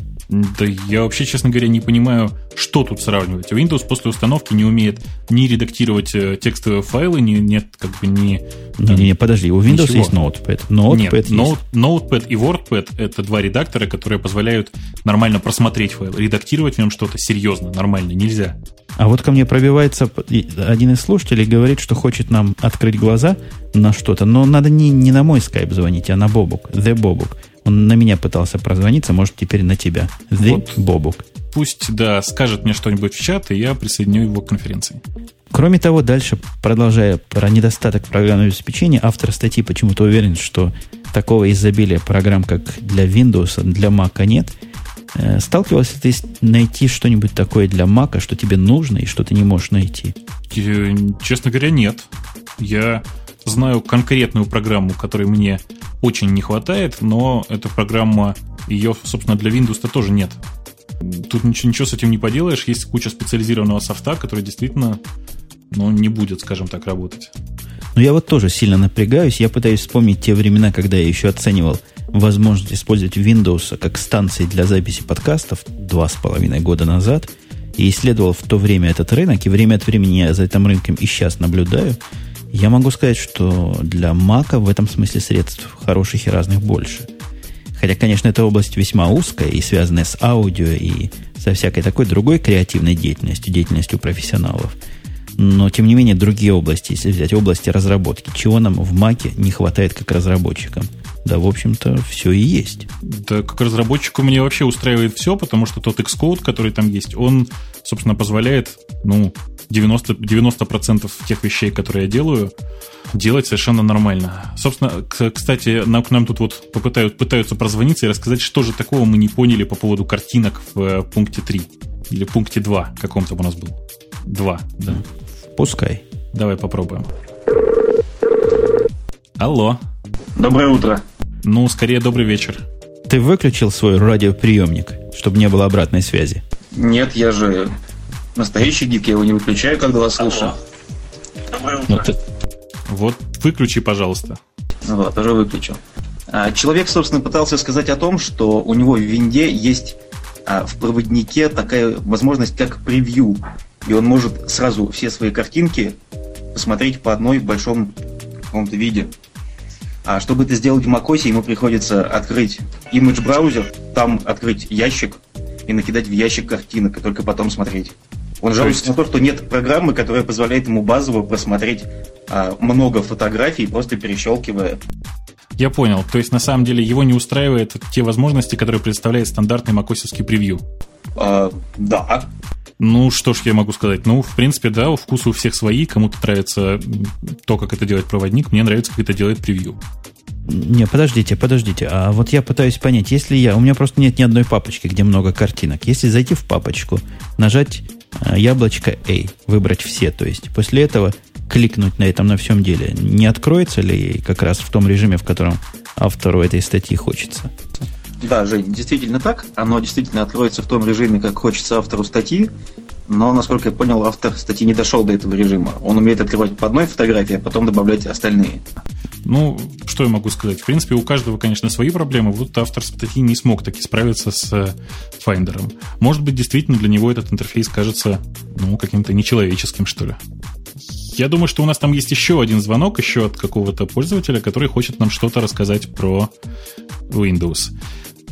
Да я вообще, честно говоря, не понимаю, что тут сравнивать. Windows после установки не умеет ни редактировать э, текстовые файлы, ни, нет, как бы ни... Не-не-не, подожди, у Windows ничего. есть Notepad. Notepad нет, есть. Note, Notepad и WordPad — это два редактора, которые позволяют нормально просмотреть файл. Редактировать в нем что-то серьезно, нормально нельзя. А вот ко мне пробивается один из слушателей, говорит, что хочет нам открыть глаза на что-то, но надо не, не на мой скайп звонить, а на Бобук, The Бобук. Он на меня пытался прозвониться, может, теперь на тебя. The вот. Бобук. Пусть, да, скажет мне что-нибудь в чат, и я присоединю его к конференции. Кроме того, дальше, продолжая про недостаток программного обеспечения, автор статьи почему-то уверен, что такого изобилия программ, как для Windows, для Mac нет. Э, сталкивался ты найти что-нибудь такое для Mac, что тебе нужно и что ты не можешь найти? Честно говоря, нет. Я знаю конкретную программу, которой мне очень не хватает, но эта программа, ее, собственно, для Windows-то тоже нет. Тут ничего, ничего с этим не поделаешь. Есть куча специализированного софта, который действительно ну, не будет, скажем так, работать. Но я вот тоже сильно напрягаюсь. Я пытаюсь вспомнить те времена, когда я еще оценивал возможность использовать Windows как станции для записи подкастов два с половиной года назад. И исследовал в то время этот рынок. И время от времени я за этим рынком и сейчас наблюдаю. Я могу сказать, что для Mac в этом смысле средств хороших и разных больше. Хотя, конечно, эта область весьма узкая и связанная с аудио и со всякой такой другой креативной деятельностью, деятельностью профессионалов. Но, тем не менее, другие области, если взять области разработки, чего нам в Маке не хватает как разработчикам? Да, в общем-то, все и есть. Да, как разработчику мне вообще устраивает все, потому что тот Xcode, который там есть, он, собственно, позволяет, ну, 90%, 90% тех вещей, которые я делаю, делать совершенно нормально. Собственно, кстати, нам, к нам тут вот попытают, пытаются прозвониться и рассказать, что же такого мы не поняли по поводу картинок в э, пункте 3 или пункте 2 каком-то у нас был. 2, да. Пускай. Давай попробуем. Алло. Доброе утро. Ну, скорее, добрый вечер. Ты выключил свой радиоприемник, чтобы не было обратной связи? Нет, я же настоящий гик, я его не выключаю, когда вас слушаю. Доброе утро. Ну, ты... Вот выключи, пожалуйста. Ну вот, уже выключил. А, человек, собственно, пытался сказать о том, что у него в винде есть а, в проводнике такая возможность, как превью. И он может сразу все свои картинки посмотреть по одной в большом каком-то виде. А чтобы это сделать в macOS, ему приходится открыть image браузер, там открыть ящик и накидать в ящик картинок, и только потом смотреть. Он жалуется на то, что нет программы, которая позволяет ему базово просмотреть а, много фотографий, просто перещелкивая. Я понял. То есть, на самом деле, его не устраивают те возможности, которые представляет стандартный макосовский превью. А, да. Ну, что ж я могу сказать? Ну, в принципе, да, вкусы у всех свои. Кому-то нравится то, как это делает проводник. Мне нравится, как это делает превью. Не, подождите, подождите. А вот я пытаюсь понять, если я... У меня просто нет ни одной папочки, где много картинок. Если зайти в папочку, нажать яблочко A, выбрать все, то есть после этого кликнуть на этом на всем деле, не откроется ли как раз в том режиме, в котором автору этой статьи хочется? Да, Жень, действительно так. Оно действительно откроется в том режиме, как хочется автору статьи. Но, насколько я понял, автор статьи не дошел до этого режима. Он умеет открывать по одной фотографии, а потом добавлять остальные. Ну, что я могу сказать? В принципе, у каждого, конечно, свои проблемы. Вот автор статьи не смог таки справиться с Файндером. Может быть, действительно для него этот интерфейс кажется, ну, каким-то нечеловеческим, что ли. Я думаю, что у нас там есть еще один звонок, еще от какого-то пользователя, который хочет нам что-то рассказать про Windows.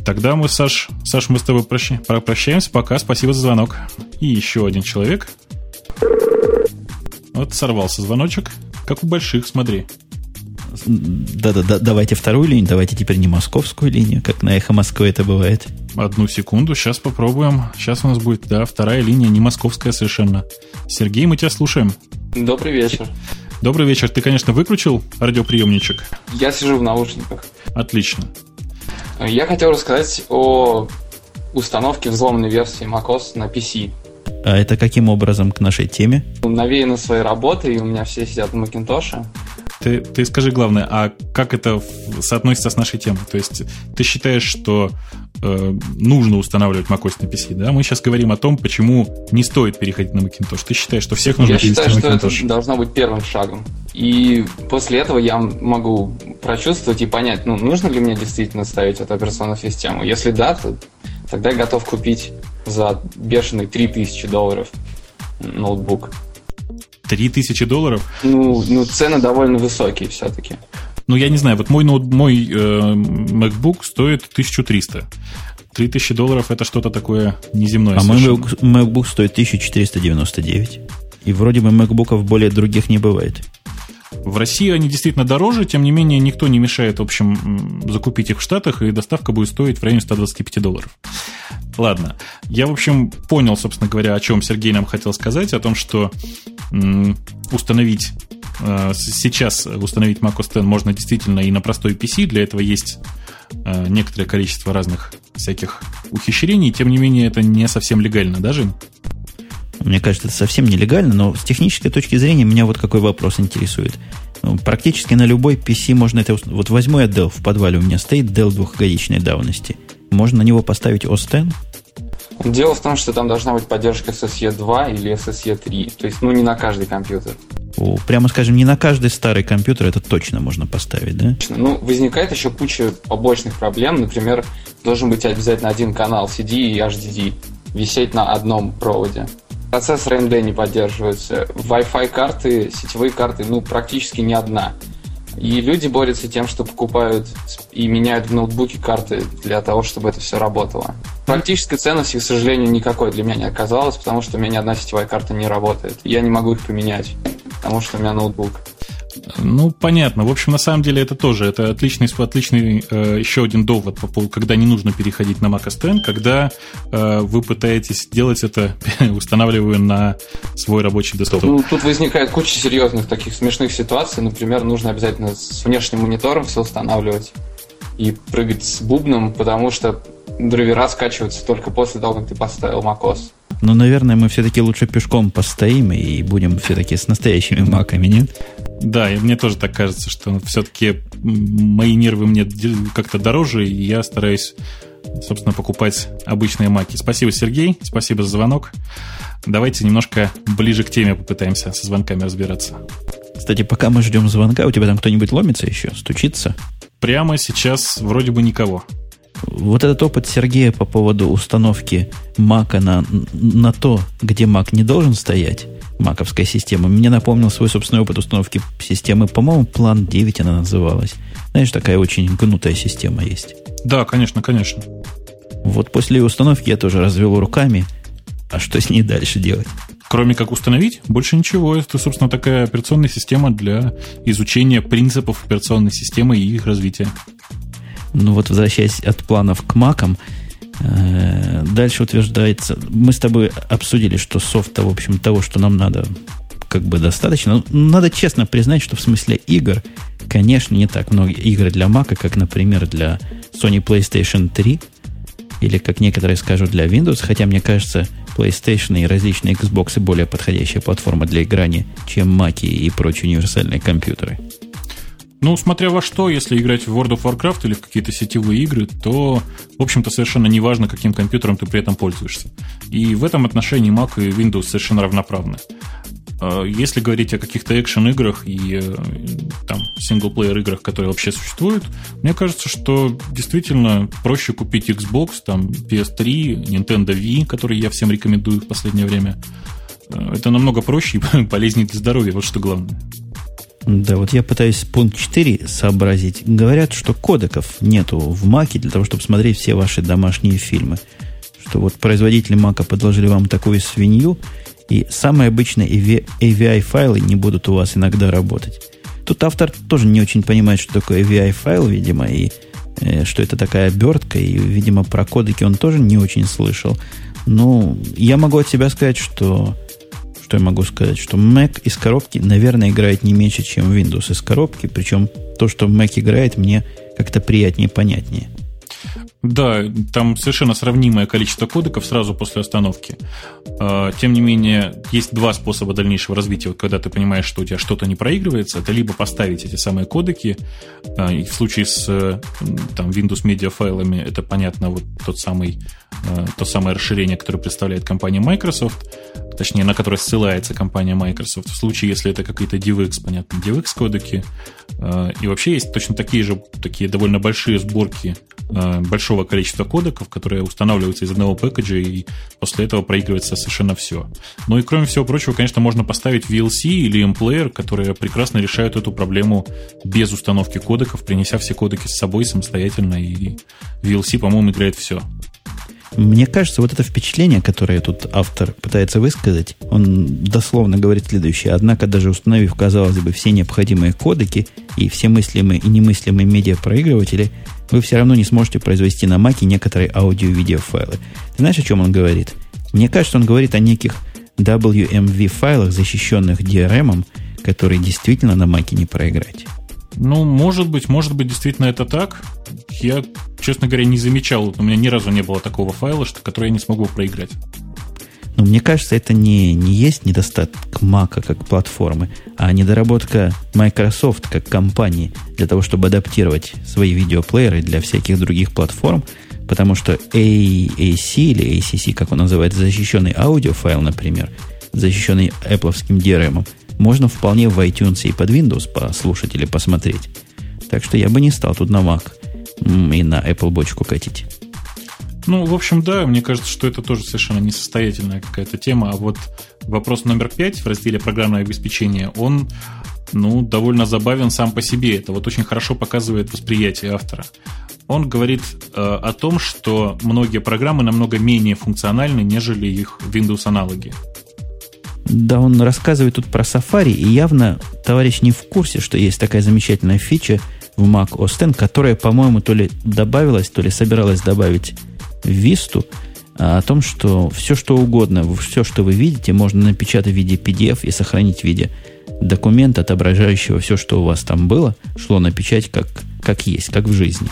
Тогда мы, Саш, Саш, мы с тобой прощ... прощаемся. Пока, спасибо за звонок. И еще один человек. Вот сорвался звоночек. Как у больших, смотри. Да-да-да, давайте вторую линию, давайте теперь не московскую линию, как на эхо Москвы это бывает. Одну секунду, сейчас попробуем. Сейчас у нас будет, да, вторая линия, не московская совершенно. Сергей, мы тебя слушаем. Добрый вечер. Добрый вечер. Ты, конечно, выключил радиоприемничек? Я сижу в наушниках. Отлично. Я хотел рассказать о установке взломанной версии macOS на PC. А это каким образом к нашей теме? Навеяно своей работой, у меня все сидят на Macintosh. Ты, ты скажи главное, а как это соотносится с нашей темой? То есть ты считаешь, что э, нужно устанавливать macOS на PC, да? Мы сейчас говорим о том, почему не стоит переходить на Macintosh. Ты считаешь, что всех нужно Я считаю, на Macintosh? что это должно быть первым шагом. И после этого я могу прочувствовать и понять, ну, нужно ли мне действительно ставить эту операционную систему. Если да, то тогда я готов купить за бешеные 3000 долларов ноутбук. 3000 долларов? Ну, ну, цены довольно высокие все-таки. Ну, я не знаю, вот мой, ноут, мой э, MacBook стоит 1300. 3000 долларов это что-то такое неземное. А мой MacBook стоит 1499. И вроде бы MacBookов более других не бывает. В России они действительно дороже, тем не менее никто не мешает, в общем, закупить их в Штатах, и доставка будет стоить в районе 125 долларов. Ладно, я, в общем, понял, собственно говоря, о чем Сергей нам хотел сказать, о том, что установить э, сейчас установить Mac OS X можно действительно и на простой PC, для этого есть э, некоторое количество разных всяких ухищрений, тем не менее это не совсем легально, даже. Мне кажется, это совсем нелегально, но с технической точки зрения меня вот какой вопрос интересует. Ну, практически на любой PC можно это... Вот возьму я Dell, в подвале у меня стоит Dell двухгодичной давности. Можно на него поставить OS X? Дело в том, что там должна быть поддержка SSE 2 или SSE 3. То есть, ну, не на каждый компьютер. О, прямо скажем, не на каждый старый компьютер это точно можно поставить, да? Ну, возникает еще куча побочных проблем. Например, должен быть обязательно один канал CD и HDD висеть на одном проводе. Процессор AMD не поддерживается. Wi-Fi карты, сетевые карты, ну, практически ни одна. И люди борются тем, что покупают и меняют в ноутбуке карты для того, чтобы это все работало. Практической ценности, к сожалению, никакой для меня не оказалось, потому что у меня ни одна сетевая карта не работает. Я не могу их поменять, потому что у меня ноутбук. Ну, понятно. В общем, на самом деле это тоже это отличный, отличный э, еще один довод, по поводу, когда не нужно переходить на Mac OS X, когда э, вы пытаетесь делать это, устанавливая на свой рабочий десктоп. Ну, тут возникает куча серьезных таких смешных ситуаций. Например, нужно обязательно с внешним монитором все устанавливать и прыгать с бубном, потому что драйвера скачиваются только после того, как ты поставил macOS. Ну, наверное, мы все-таки лучше пешком постоим и будем все-таки с настоящими маками, нет? Да, и мне тоже так кажется, что все-таки мои нервы мне как-то дороже, и я стараюсь, собственно, покупать обычные маки. Спасибо, Сергей, спасибо за звонок. Давайте немножко ближе к теме попытаемся со звонками разбираться. Кстати, пока мы ждем звонка, у тебя там кто-нибудь ломится еще, стучится? Прямо сейчас вроде бы никого. Вот этот опыт Сергея по поводу установки Мака на, на то, где Мак не должен стоять, маковская система, мне напомнил свой собственный опыт установки системы, по-моему, план 9 она называлась. Знаешь, такая очень гнутая система есть. Да, конечно, конечно. Вот после ее установки я тоже развел руками. А что с ней дальше делать? Кроме как установить, больше ничего. Это, собственно, такая операционная система для изучения принципов операционной системы и их развития. Ну вот, возвращаясь от планов к макам, дальше утверждается, мы с тобой обсудили, что софта, в общем, того, что нам надо, как бы достаточно. Но надо честно признать, что в смысле игр, конечно, не так много игр для Мака, как, например, для Sony PlayStation 3, или, как некоторые скажут, для Windows, хотя, мне кажется, PlayStation и различные Xbox более подходящая платформа для играния, чем Маки и прочие универсальные компьютеры. Ну, смотря во что, если играть в World of Warcraft или в какие-то сетевые игры, то, в общем-то, совершенно не важно, каким компьютером ты при этом пользуешься. И в этом отношении Mac и Windows совершенно равноправны. А, если говорить о каких-то экшен-играх и э, там синглплеер-играх, которые вообще существуют, мне кажется, что действительно проще купить Xbox, там PS3, Nintendo Wii, который я всем рекомендую в последнее время. Э, это намного проще и полезнее для здоровья, вот что главное. Да, вот я пытаюсь пункт 4 сообразить. Говорят, что кодеков нету в Маке для того, чтобы смотреть все ваши домашние фильмы. Что вот производители Мака подложили вам такую свинью, и самые обычные AVI-файлы не будут у вас иногда работать. Тут автор тоже не очень понимает, что такое AVI-файл, видимо, и э, что это такая обертка, и, видимо, про кодеки он тоже не очень слышал. Ну, я могу от себя сказать, что что я могу сказать? Что Mac из коробки, наверное, играет не меньше, чем Windows из коробки. Причем то, что Mac играет, мне как-то приятнее, понятнее. Да, там совершенно сравнимое количество кодеков сразу после остановки. А, тем не менее, есть два способа дальнейшего развития. когда ты понимаешь, что у тебя что-то не проигрывается, это либо поставить эти самые кодеки, а, и в случае с там, Windows Media файлами это, понятно, вот тот самый, то самое расширение, которое представляет компания Microsoft, точнее, на которое ссылается компания Microsoft. В случае, если это какие-то DivX, понятно, DivX кодеки. И вообще есть точно такие же, такие довольно большие сборки большого большого количества кодеков, которые устанавливаются из одного пэкэджа, и после этого проигрывается совершенно все. Ну и кроме всего прочего, конечно, можно поставить VLC или M-Player, которые прекрасно решают эту проблему без установки кодеков, принеся все кодеки с собой самостоятельно, и VLC, по-моему, играет все. Мне кажется, вот это впечатление, которое тут автор пытается высказать, он дословно говорит следующее. Однако, даже установив, казалось бы, все необходимые кодеки и все мыслимые и немыслимые медиапроигрыватели, вы все равно не сможете произвести на Маке некоторые аудио-видео файлы. Ты знаешь, о чем он говорит? Мне кажется, он говорит о неких WMV файлах, защищенных DRM, которые действительно на Маке не проиграть. Ну, может быть, может быть, действительно это так. Я, честно говоря, не замечал. У меня ни разу не было такого файла, что, который я не смогу проиграть. Но мне кажется, это не, не есть недостаток Мака как платформы, а недоработка Microsoft как компании для того, чтобы адаптировать свои видеоплееры для всяких других платформ, потому что AAC или ACC, как он называется, защищенный аудиофайл, например, защищенный Apple DRM, можно вполне в iTunes и под Windows послушать или посмотреть. Так что я бы не стал тут на Mac и на Apple бочку катить. Ну, в общем, да, мне кажется, что это тоже совершенно несостоятельная какая-то тема. А вот вопрос номер пять в разделе программное обеспечение, он, ну, довольно забавен сам по себе. Это вот очень хорошо показывает восприятие автора. Он говорит э, о том, что многие программы намного менее функциональны, нежели их Windows-аналоги. Да, он рассказывает тут про Safari, и явно товарищ не в курсе, что есть такая замечательная фича в Mac OS X, которая, по-моему, то ли добавилась, то ли собиралась добавить в Vista, а о том, что все, что угодно, все, что вы видите, можно напечатать в виде PDF и сохранить в виде документа, отображающего все, что у вас там было, шло на печать как, как есть, как в жизни.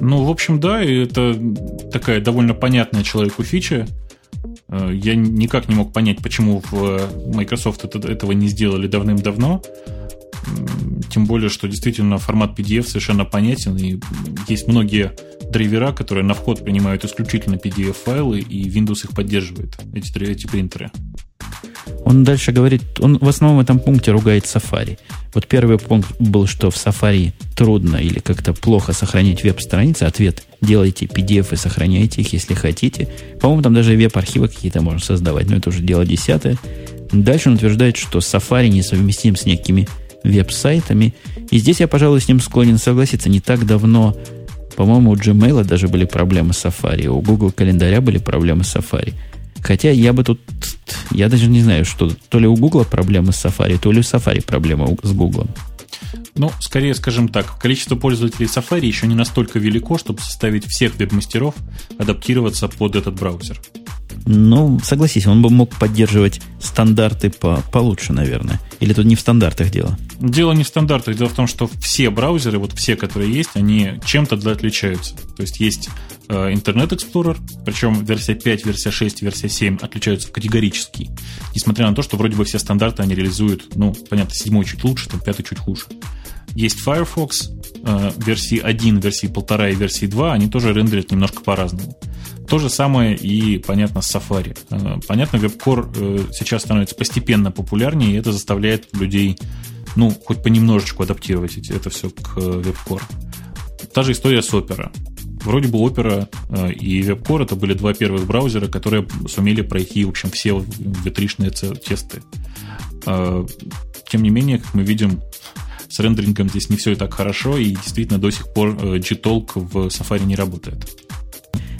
Ну, в общем, да, и это такая довольно понятная человеку фича. Э, я никак не мог понять, почему в э, Microsoft это, этого не сделали давным-давно. Тем более, что действительно формат PDF совершенно понятен, и есть многие драйвера, которые на вход принимают исключительно PDF-файлы, и Windows их поддерживает, эти, эти принтеры. Он дальше говорит, он в основном в этом пункте ругает Safari. Вот первый пункт был, что в Safari трудно или как-то плохо сохранить веб-страницы. Ответ – делайте PDF и сохраняйте их, если хотите. По-моему, там даже веб-архивы какие-то можно создавать, но это уже дело десятое. Дальше он утверждает, что Safari несовместим с некими веб-сайтами. И здесь я, пожалуй, с ним склонен согласиться. Не так давно, по-моему, у Gmail даже были проблемы с Safari, у Google календаря были проблемы с Safari – Хотя я бы тут, я даже не знаю, что то ли у Гугла проблемы с Safari, то ли у Safari проблемы с Гуглом. Ну, скорее скажем так, количество пользователей Safari еще не настолько велико, чтобы составить всех веб-мастеров адаптироваться под этот браузер. Ну, согласись, он бы мог поддерживать стандарты по, получше, наверное. Или тут не в стандартах дело? Дело не в стандартах. Дело в том, что все браузеры, вот все, которые есть, они чем-то отличаются. То есть есть э, Internet Explorer, причем версия 5, версия 6, версия 7 отличаются категорически. Несмотря на то, что вроде бы все стандарты они реализуют, ну, понятно, седьмой чуть лучше, там пятый чуть хуже. Есть Firefox, э, версии 1, версии 1.5 и версии 2, они тоже рендерят немножко по-разному. То же самое и, понятно, с Safari. Э, понятно, WebCore э, сейчас становится постепенно популярнее, и это заставляет людей, ну, хоть понемножечку адаптировать это все к WebCore. Та же история с Opera. Вроде бы Opera и WebCore это были два первых браузера, которые сумели пройти, в общем, все ветришные тесты. Тем не менее, как мы видим, с рендерингом здесь не все так хорошо, и действительно до сих пор Gtalk в Safari не работает.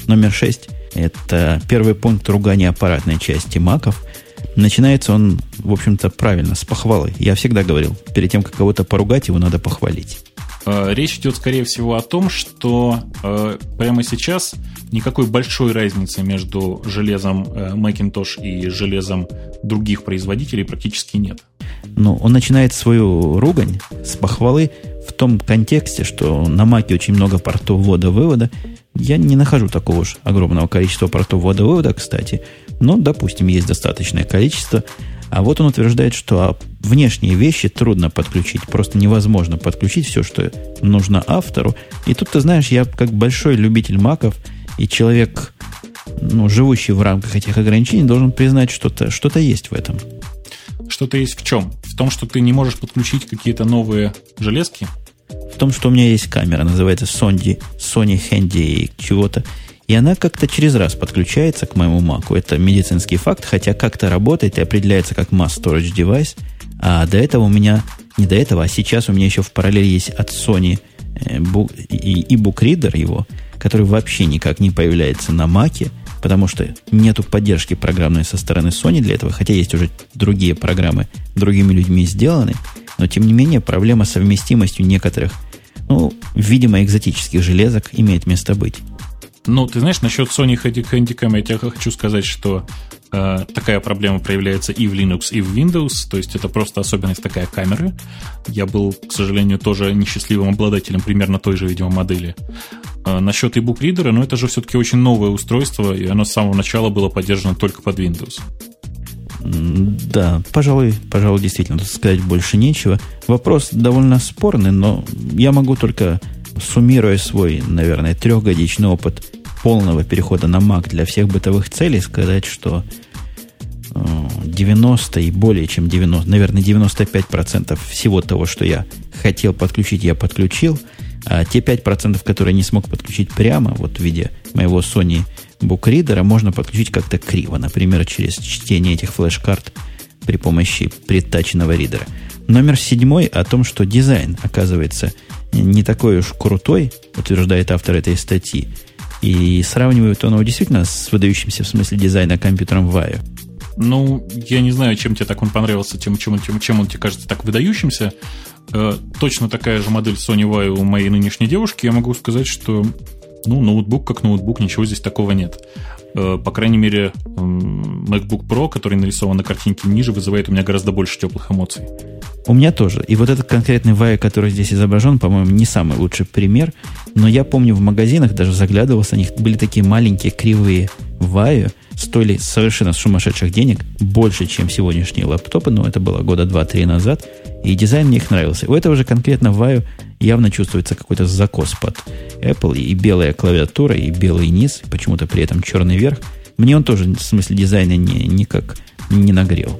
Номер 6 – это первый пункт ругания аппаратной части маков. Начинается он, в общем-то, правильно, с похвалы. Я всегда говорил, перед тем, как кого-то поругать, его надо похвалить. Э, речь идет, скорее всего, о том, что э, прямо сейчас никакой большой разницы между железом э, Macintosh и железом других производителей практически нет. Ну, он начинает свою ругань с похвалы в том контексте, что на Маке очень много портов ввода-вывода. Я не нахожу такого уж огромного количества портов ввода-вывода, кстати. Но, допустим, есть достаточное количество. А вот он утверждает, что внешние вещи трудно подключить. Просто невозможно подключить все, что нужно автору. И тут, ты знаешь, я как большой любитель маков и человек, ну, живущий в рамках этих ограничений, должен признать, что-то что есть в этом. Что-то есть в чем? В том, что ты не можешь подключить какие-то новые железки? В том, что у меня есть камера, называется Sony, Sony Handy чего-то. И она как-то через раз подключается к моему Mac. Это медицинский факт, хотя как-то работает и определяется как Mass Storage Device. А до этого у меня, не до этого, а сейчас у меня еще в параллели есть от Sony э, и e-book reader его, который вообще никак не появляется на Маке, потому что нету поддержки программной со стороны Sony для этого, хотя есть уже другие программы другими людьми сделаны, но тем не менее проблема с совместимостью некоторых, ну, видимо, экзотических железок имеет место быть. Ну, ты знаешь, насчет Sony Handycam я тебе хочу сказать, что э, такая проблема проявляется и в Linux, и в Windows, то есть это просто особенность такая камеры. Я был, к сожалению, тоже несчастливым обладателем примерно той же, видимо, модели. Э, насчет e-book ридера, ну это же все-таки очень новое устройство, и оно с самого начала было поддержано только под Windows. Да, пожалуй, пожалуй, действительно, тут сказать больше нечего. Вопрос довольно спорный, но я могу только суммируя свой, наверное, трехгодичный опыт полного перехода на Mac для всех бытовых целей, сказать, что 90 э, и более чем 90, наверное, 95% всего того, что я хотел подключить, я подключил. А те 5%, которые не смог подключить прямо, вот в виде моего Sony букридера, можно подключить как-то криво. Например, через чтение этих флеш-карт при помощи предтачного ридера. Номер седьмой о том, что дизайн, оказывается, не такой уж крутой, утверждает автор этой статьи. И сравнивают он его действительно с выдающимся в смысле дизайна компьютером Vaio. Ну, я не знаю, чем тебе так он понравился, тем, чем, чем, чем он тебе кажется так выдающимся. Э, точно такая же модель Sony Vaio у моей нынешней девушки. Я могу сказать, что ну, ноутбук как ноутбук, ничего здесь такого нет. Э, по крайней мере, MacBook Pro, который нарисован на картинке ниже, вызывает у меня гораздо больше теплых эмоций. У меня тоже. И вот этот конкретный Вай, который здесь изображен, по-моему, не самый лучший пример. Но я помню, в магазинах даже заглядывался, у них были такие маленькие кривые Ваю, стоили совершенно сумасшедших денег, больше, чем сегодняшние лаптопы, но это было года 2-3 назад, и дизайн мне их нравился. У этого же конкретно Ваю явно чувствуется какой-то закос под Apple, и белая клавиатура, и белый низ, почему-то при этом черный верх. Мне он тоже в смысле дизайна не, никак не нагрел.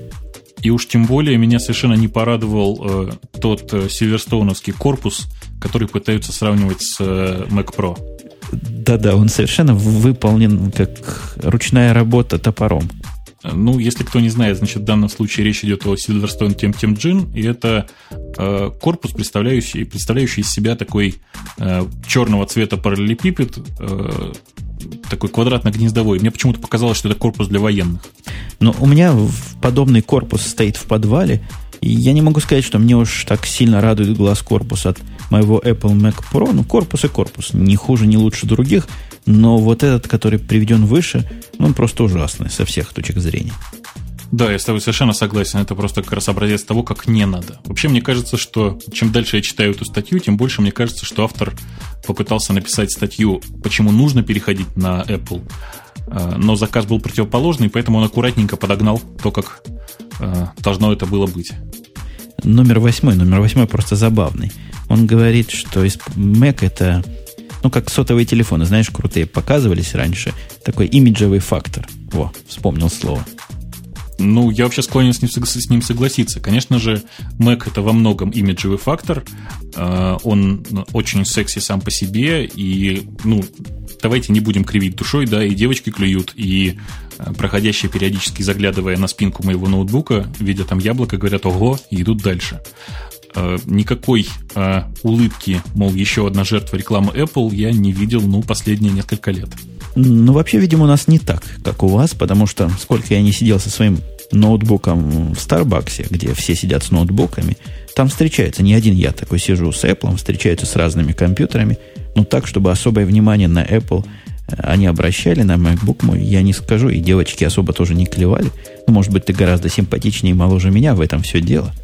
И уж тем более меня совершенно не порадовал э, тот э, сильверстоуновский корпус, который пытаются сравнивать с э, Mac Pro. Да-да, он совершенно выполнен как ручная работа топором. Ну, если кто не знает, значит, в данном случае речь идет о Tem Gin, и это э, корпус, представляющий, представляющий из себя такой э, черного цвета параллелепипед, э, такой квадратно-гнездовой. Мне почему-то показалось, что это корпус для военных. Но у меня подобный корпус стоит в подвале, и я не могу сказать, что мне уж так сильно радует глаз корпус от моего Apple Mac Pro. Ну, корпус и корпус. Не хуже, не лучше других. Но вот этот, который приведен выше, ну, он просто ужасный со всех точек зрения. Да, я с тобой совершенно согласен. Это просто как раз образец того, как не надо. Вообще, мне кажется, что чем дальше я читаю эту статью, тем больше мне кажется, что автор попытался написать статью, почему нужно переходить на Apple. А, но заказ был противоположный, поэтому он аккуратненько подогнал то, как а, должно это было быть. Номер восьмой. Номер восьмой просто забавный. Он говорит, что Mac это, ну, как сотовые телефоны, знаешь, крутые, показывались раньше. Такой имиджевый фактор. Во, вспомнил слово. Ну, я вообще склонен с ним, с ним согласиться. Конечно же, Mac это во многом имиджевый фактор. А, он очень секси сам по себе. И, ну, давайте не будем кривить душой, да, и девочки клюют, и а, проходящие периодически заглядывая на спинку моего ноутбука, видя там яблоко, говорят, ого, и идут дальше. А, никакой улыбки, мол, еще одна жертва рекламы Apple я не видел, ну, последние несколько лет. Ну, вообще, видимо, у нас не так, как у вас, потому что сколько я не сидел со своим ноутбуком в Старбаксе, где все сидят с ноутбуками, там встречается, не один я такой сижу с Apple, встречаются с разными компьютерами, но так, чтобы особое внимание на Apple э, они обращали, на MacBook мой, я не скажу, и девочки особо тоже не клевали. Ну, может быть, ты гораздо симпатичнее и моложе меня, в этом все дело.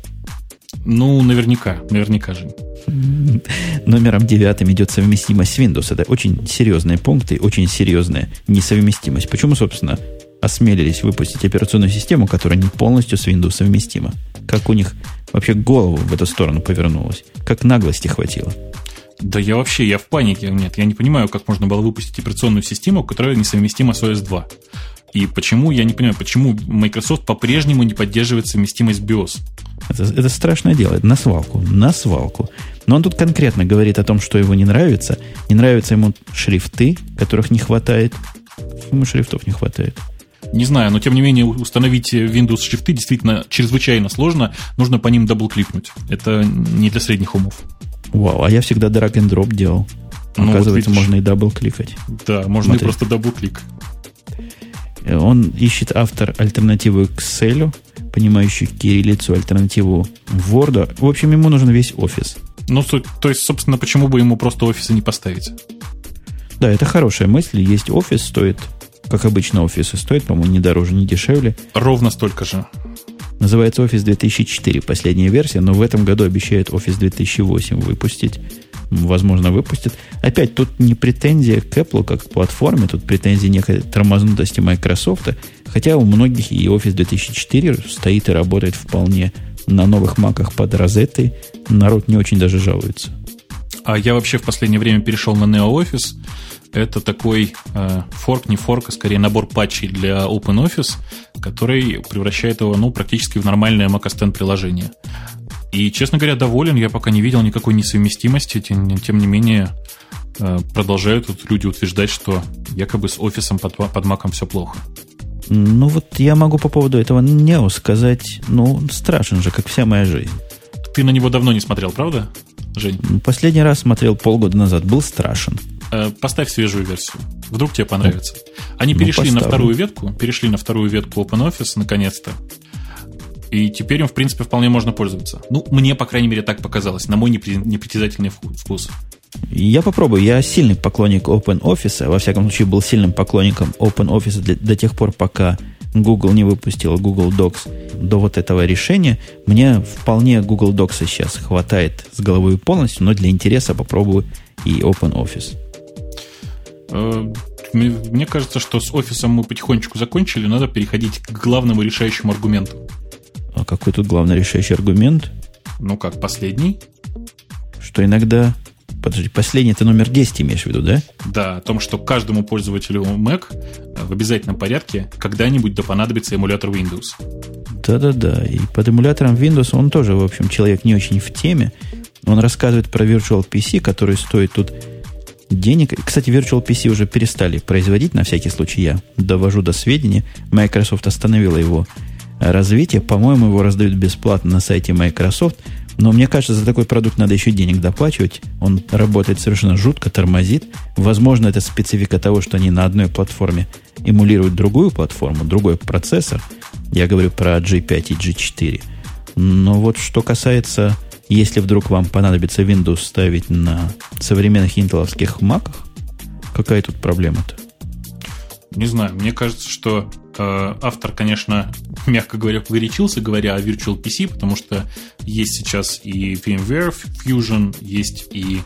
Ну, наверняка, наверняка же. Номером девятым идет совместимость с Windows. Это очень серьезные пункты, очень серьезная несовместимость. Почему, собственно, осмелились выпустить операционную систему, которая не полностью с Windows совместима? Как у них вообще голову в эту сторону повернулась? Как наглости хватило? Да я вообще, я в панике. Нет, я не понимаю, как можно было выпустить операционную систему, которая несовместима с OS 2. И почему, я не понимаю, почему Microsoft по-прежнему не поддерживает совместимость BIOS. Это, это страшное дело, это на свалку, на свалку. Но он тут конкретно говорит о том, что его не нравится. Не нравятся ему шрифты, которых не хватает. Ему шрифтов не хватает. Не знаю, но тем не менее установить Windows шрифты действительно чрезвычайно сложно. Нужно по ним double-кликнуть. Это не для средних умов. Вау, а я всегда drag and drop делал. Ну, Оказывается, вот видишь, можно и double-кликать. Да, можно Смотри. и просто double-click. Он ищет автор альтернативу Excel, понимающий кириллицу, альтернативу Word. В общем, ему нужен весь офис. Ну, то, то есть, собственно, почему бы ему просто офисы не поставить? Да, это хорошая мысль. Есть офис, стоит, как обычно, офисы стоят, по-моему, не дороже, не дешевле. Ровно столько же. Называется Office 2004, последняя версия, но в этом году обещает Office 2008 выпустить. Возможно, выпустит. Опять, тут не претензия к Apple как к платформе, тут претензия некой тормознутости Microsoft, хотя у многих и Office 2004 стоит и работает вполне на новых маках под розетой. Народ не очень даже жалуется. А я вообще в последнее время перешел на NeoOffice. Это такой э, форк, не форк, а скорее набор патчей для OpenOffice, который превращает его ну, практически в нормальное Mac OS X приложение. И, честно говоря, доволен. Я пока не видел никакой несовместимости. Тем, тем не менее, э, продолжают тут люди утверждать, что якобы с офисом под, под Mac все плохо. Ну вот я могу по поводу этого Нео сказать, ну, страшен же, как вся моя жизнь. Ты на него давно не смотрел, правда, Жень? Последний раз смотрел полгода назад, был страшен. Э, поставь свежую версию. Вдруг тебе понравится. Они ну, перешли поставлю. на вторую ветку, перешли на вторую ветку OpenOffice наконец-то. И теперь им, в принципе, вполне можно пользоваться. Ну, мне, по крайней мере, так показалось, на мой непритязательный вкус. Я попробую. Я сильный поклонник OpenOffice. Во всяком случае, был сильным поклонником OpenOffice до, до тех пор, пока Google не выпустил Google Docs до вот этого решения. Мне вполне Google Docs сейчас хватает с головой полностью, но для интереса попробую и OpenOffice. Э, мне кажется, что с офисом мы потихонечку закончили, надо переходить к главному решающему аргументу. А какой тут главный решающий аргумент? Ну как, последний? Что иногда... Подожди, последний ты номер 10 имеешь в виду, да? Да, о том, что каждому пользователю Mac э, в обязательном порядке когда-нибудь да понадобится эмулятор Windows. Да-да-да, и под эмулятором Windows он тоже, в общем, человек не очень в теме. Он рассказывает про Virtual PC, который стоит тут денег. Кстати, Virtual PC уже перестали производить, на всякий случай я довожу до сведения. Microsoft остановила его развитие. По-моему, его раздают бесплатно на сайте Microsoft. Но мне кажется, за такой продукт надо еще денег доплачивать. Он работает совершенно жутко, тормозит. Возможно, это специфика того, что они на одной платформе эмулируют другую платформу, другой процессор. Я говорю про G5 и G4. Но вот что касается, если вдруг вам понадобится Windows ставить на современных интеловских маках, какая тут проблема-то? Не знаю, мне кажется, что э, автор, конечно, мягко говоря, погорячился, говоря о Virtual PC, потому что есть сейчас и VMware Fusion, есть и,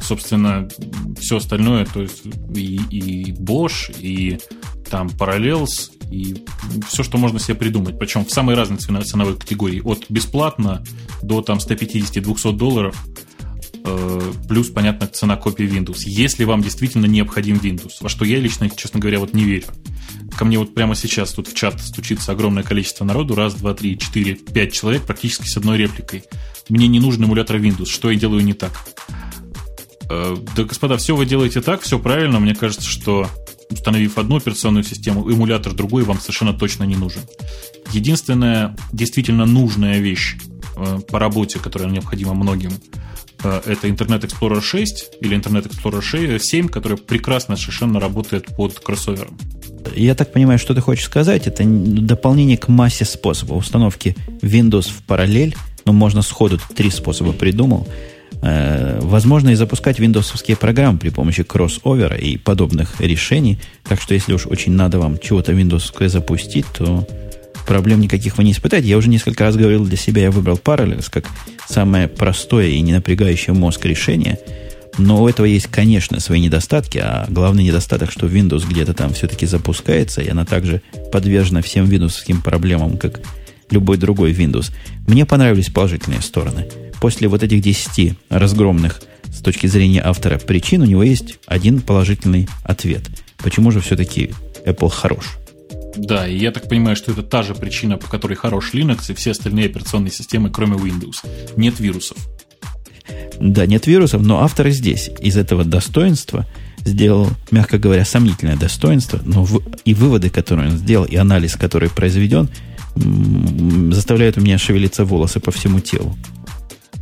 собственно, все остальное, то есть и, и Bosch, и там Parallels, и все, что можно себе придумать. Причем в самой разной ценовой категории. От бесплатно до там 150-200 долларов – Э, плюс, понятно, цена копии Windows. Если вам действительно необходим Windows, во что я лично, честно говоря, вот не верю. Ко мне вот прямо сейчас тут в чат стучится огромное количество народу, раз, два, три, четыре, пять человек практически с одной репликой. Мне не нужен эмулятор Windows, что я делаю не так? Э, да, господа, все вы делаете так, все правильно. Мне кажется, что установив одну операционную систему, эмулятор другой вам совершенно точно не нужен. Единственная действительно нужная вещь э, по работе, которая необходима многим – Э, это Internet Explorer 6 или Internet Explorer 7, который прекрасно совершенно работает под кроссовером. Я так понимаю, что ты хочешь сказать, это дополнение к массе способов установки Windows в параллель. Ну, можно сходу три способа придумал. Э, возможно и запускать виндовсовские программы при помощи кроссовера и подобных решений. Так что, если уж очень надо вам чего-то виндовское запустить, то проблем никаких вы не испытаете. Я уже несколько раз говорил для себя, я выбрал Parallels как самое простое и не напрягающее мозг решение. Но у этого есть, конечно, свои недостатки, а главный недостаток, что Windows где-то там все-таки запускается, и она также подвержена всем виндовским проблемам, как любой другой Windows. Мне понравились положительные стороны. После вот этих 10 разгромных с точки зрения автора причин, у него есть один положительный ответ. Почему же все-таки Apple хорош? Да, и я так понимаю, что это та же причина, по которой хорош Linux и все остальные операционные системы, кроме Windows. Нет вирусов. Да, нет вирусов, но автор здесь из этого достоинства сделал, мягко говоря, сомнительное достоинство, но в, и выводы, которые он сделал, и анализ, который произведен, заставляют у меня шевелиться волосы по всему телу.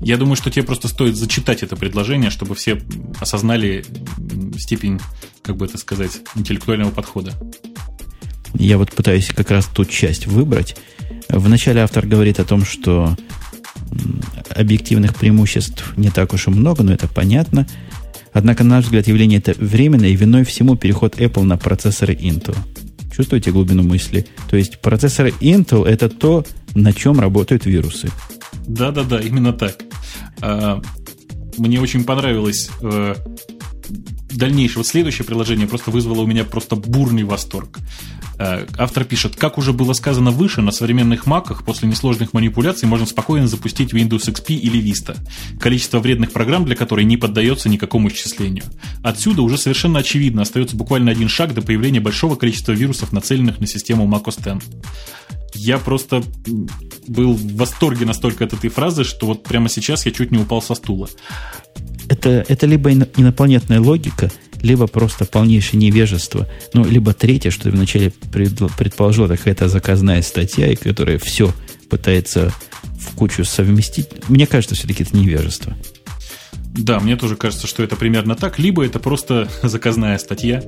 Я думаю, что тебе просто стоит зачитать это предложение, чтобы все осознали степень, как бы это сказать, интеллектуального подхода. Я вот пытаюсь как раз ту часть выбрать. Вначале автор говорит о том, что объективных преимуществ не так уж и много, но это понятно. Однако, на наш взгляд, явление это временное, и виной всему переход Apple на процессоры Intel. Чувствуете глубину мысли? То есть процессоры Intel это то, на чем работают вирусы. Да-да-да, именно так. А, мне очень понравилось э, дальнейшее. Вот следующее приложение просто вызвало у меня просто бурный восторг. Э, автор пишет, как уже было сказано выше, на современных маках после несложных манипуляций можно спокойно запустить Windows XP или Vista. Количество вредных программ, для которой не поддается никакому исчислению. Отсюда уже совершенно очевидно остается буквально один шаг до появления большого количества вирусов, нацеленных на систему macOS X. Я просто был в восторге настолько от этой фразы, что вот прямо сейчас я чуть не упал со стула. Это, это либо инопланетная логика, либо просто полнейшее невежество. Ну, либо третье, что ты вначале предположил, это какая-то заказная статья, и которая все пытается в кучу совместить. Мне кажется, все-таки это невежество. Да, мне тоже кажется, что это примерно так. Либо это просто заказная статья.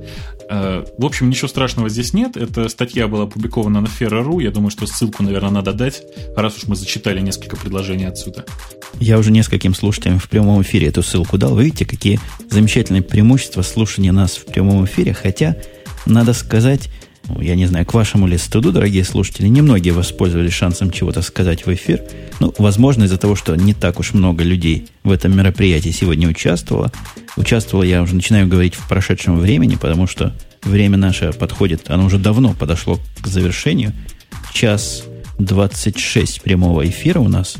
Э, в общем, ничего страшного здесь нет. Эта статья была опубликована на Ferro.ru. Я думаю, что ссылку, наверное, надо дать, раз уж мы зачитали несколько предложений отсюда. Я уже нескольким слушателям в прямом эфире эту ссылку дал. Вы видите, какие замечательные преимущества слушания нас в прямом эфире. Хотя, надо сказать, я не знаю, к вашему ли стыду, дорогие слушатели, немногие воспользовались шансом чего-то сказать в эфир. Ну, возможно, из-за того, что не так уж много людей в этом мероприятии сегодня участвовало. Участвовал я уже начинаю говорить в прошедшем времени, потому что время наше подходит, оно уже давно подошло к завершению. Час 26 прямого эфира у нас,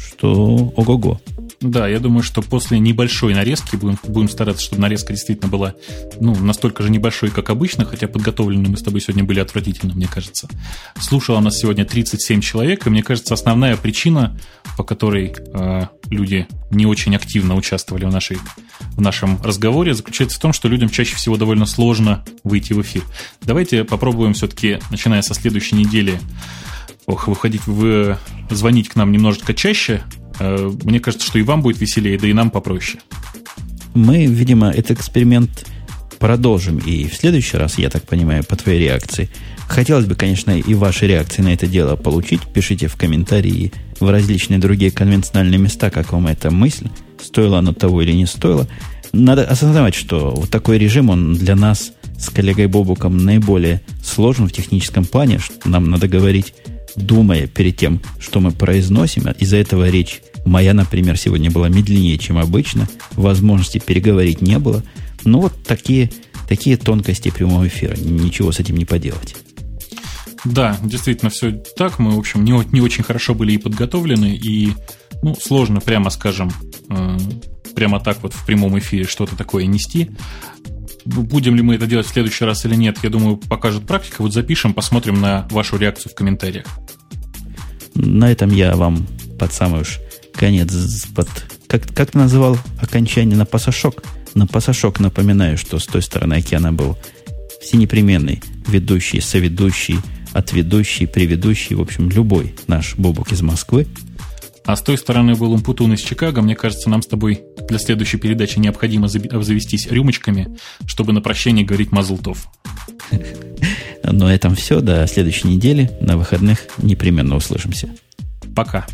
что ого-го. Да, я думаю, что после небольшой нарезки будем, будем стараться, чтобы нарезка действительно была ну, настолько же небольшой, как обычно, хотя подготовлены мы с тобой сегодня были отвратительно, мне кажется. Слушало нас сегодня 37 человек, и мне кажется, основная причина, по которой э, люди не очень активно участвовали в, нашей, в нашем разговоре, заключается в том, что людям чаще всего довольно сложно выйти в эфир. Давайте попробуем все-таки, начиная со следующей недели, ох, выходить в звонить к нам немножечко чаще, мне кажется, что и вам будет веселее, да и нам попроще. Мы, видимо, этот эксперимент продолжим и в следующий раз, я так понимаю, по твоей реакции. Хотелось бы, конечно, и ваши реакции на это дело получить. Пишите в комментарии в различные другие конвенциональные места, как вам эта мысль, стоило оно того или не стоило. Надо осознавать, что вот такой режим, он для нас с коллегой Бобуком наиболее сложен в техническом плане, нам надо говорить думая перед тем, что мы произносим. Из-за этого речь моя, например, сегодня была медленнее, чем обычно. Возможности переговорить не было. Но вот такие, такие тонкости прямого эфира. Ничего с этим не поделать. Да, действительно, все так. Мы, в общем, не, не очень хорошо были и подготовлены, и ну, сложно, прямо скажем, э, прямо так вот в прямом эфире что-то такое нести. Будем ли мы это делать в следующий раз или нет, я думаю, покажет практика. Вот запишем, посмотрим на вашу реакцию в комментариях. На этом я вам под самый уж конец, под, как, как ты называл окончание на пасашок? На пасашок напоминаю, что с той стороны океана был всенепременный ведущий, соведущий, отведущий, приведущий, в общем, любой наш Бобок из Москвы – а с той стороны был Умпутун из Чикаго. Мне кажется, нам с тобой для следующей передачи необходимо завестись рюмочками, чтобы на прощение говорить Мазлтов. На этом все. До следующей недели. На выходных непременно услышимся. Пока.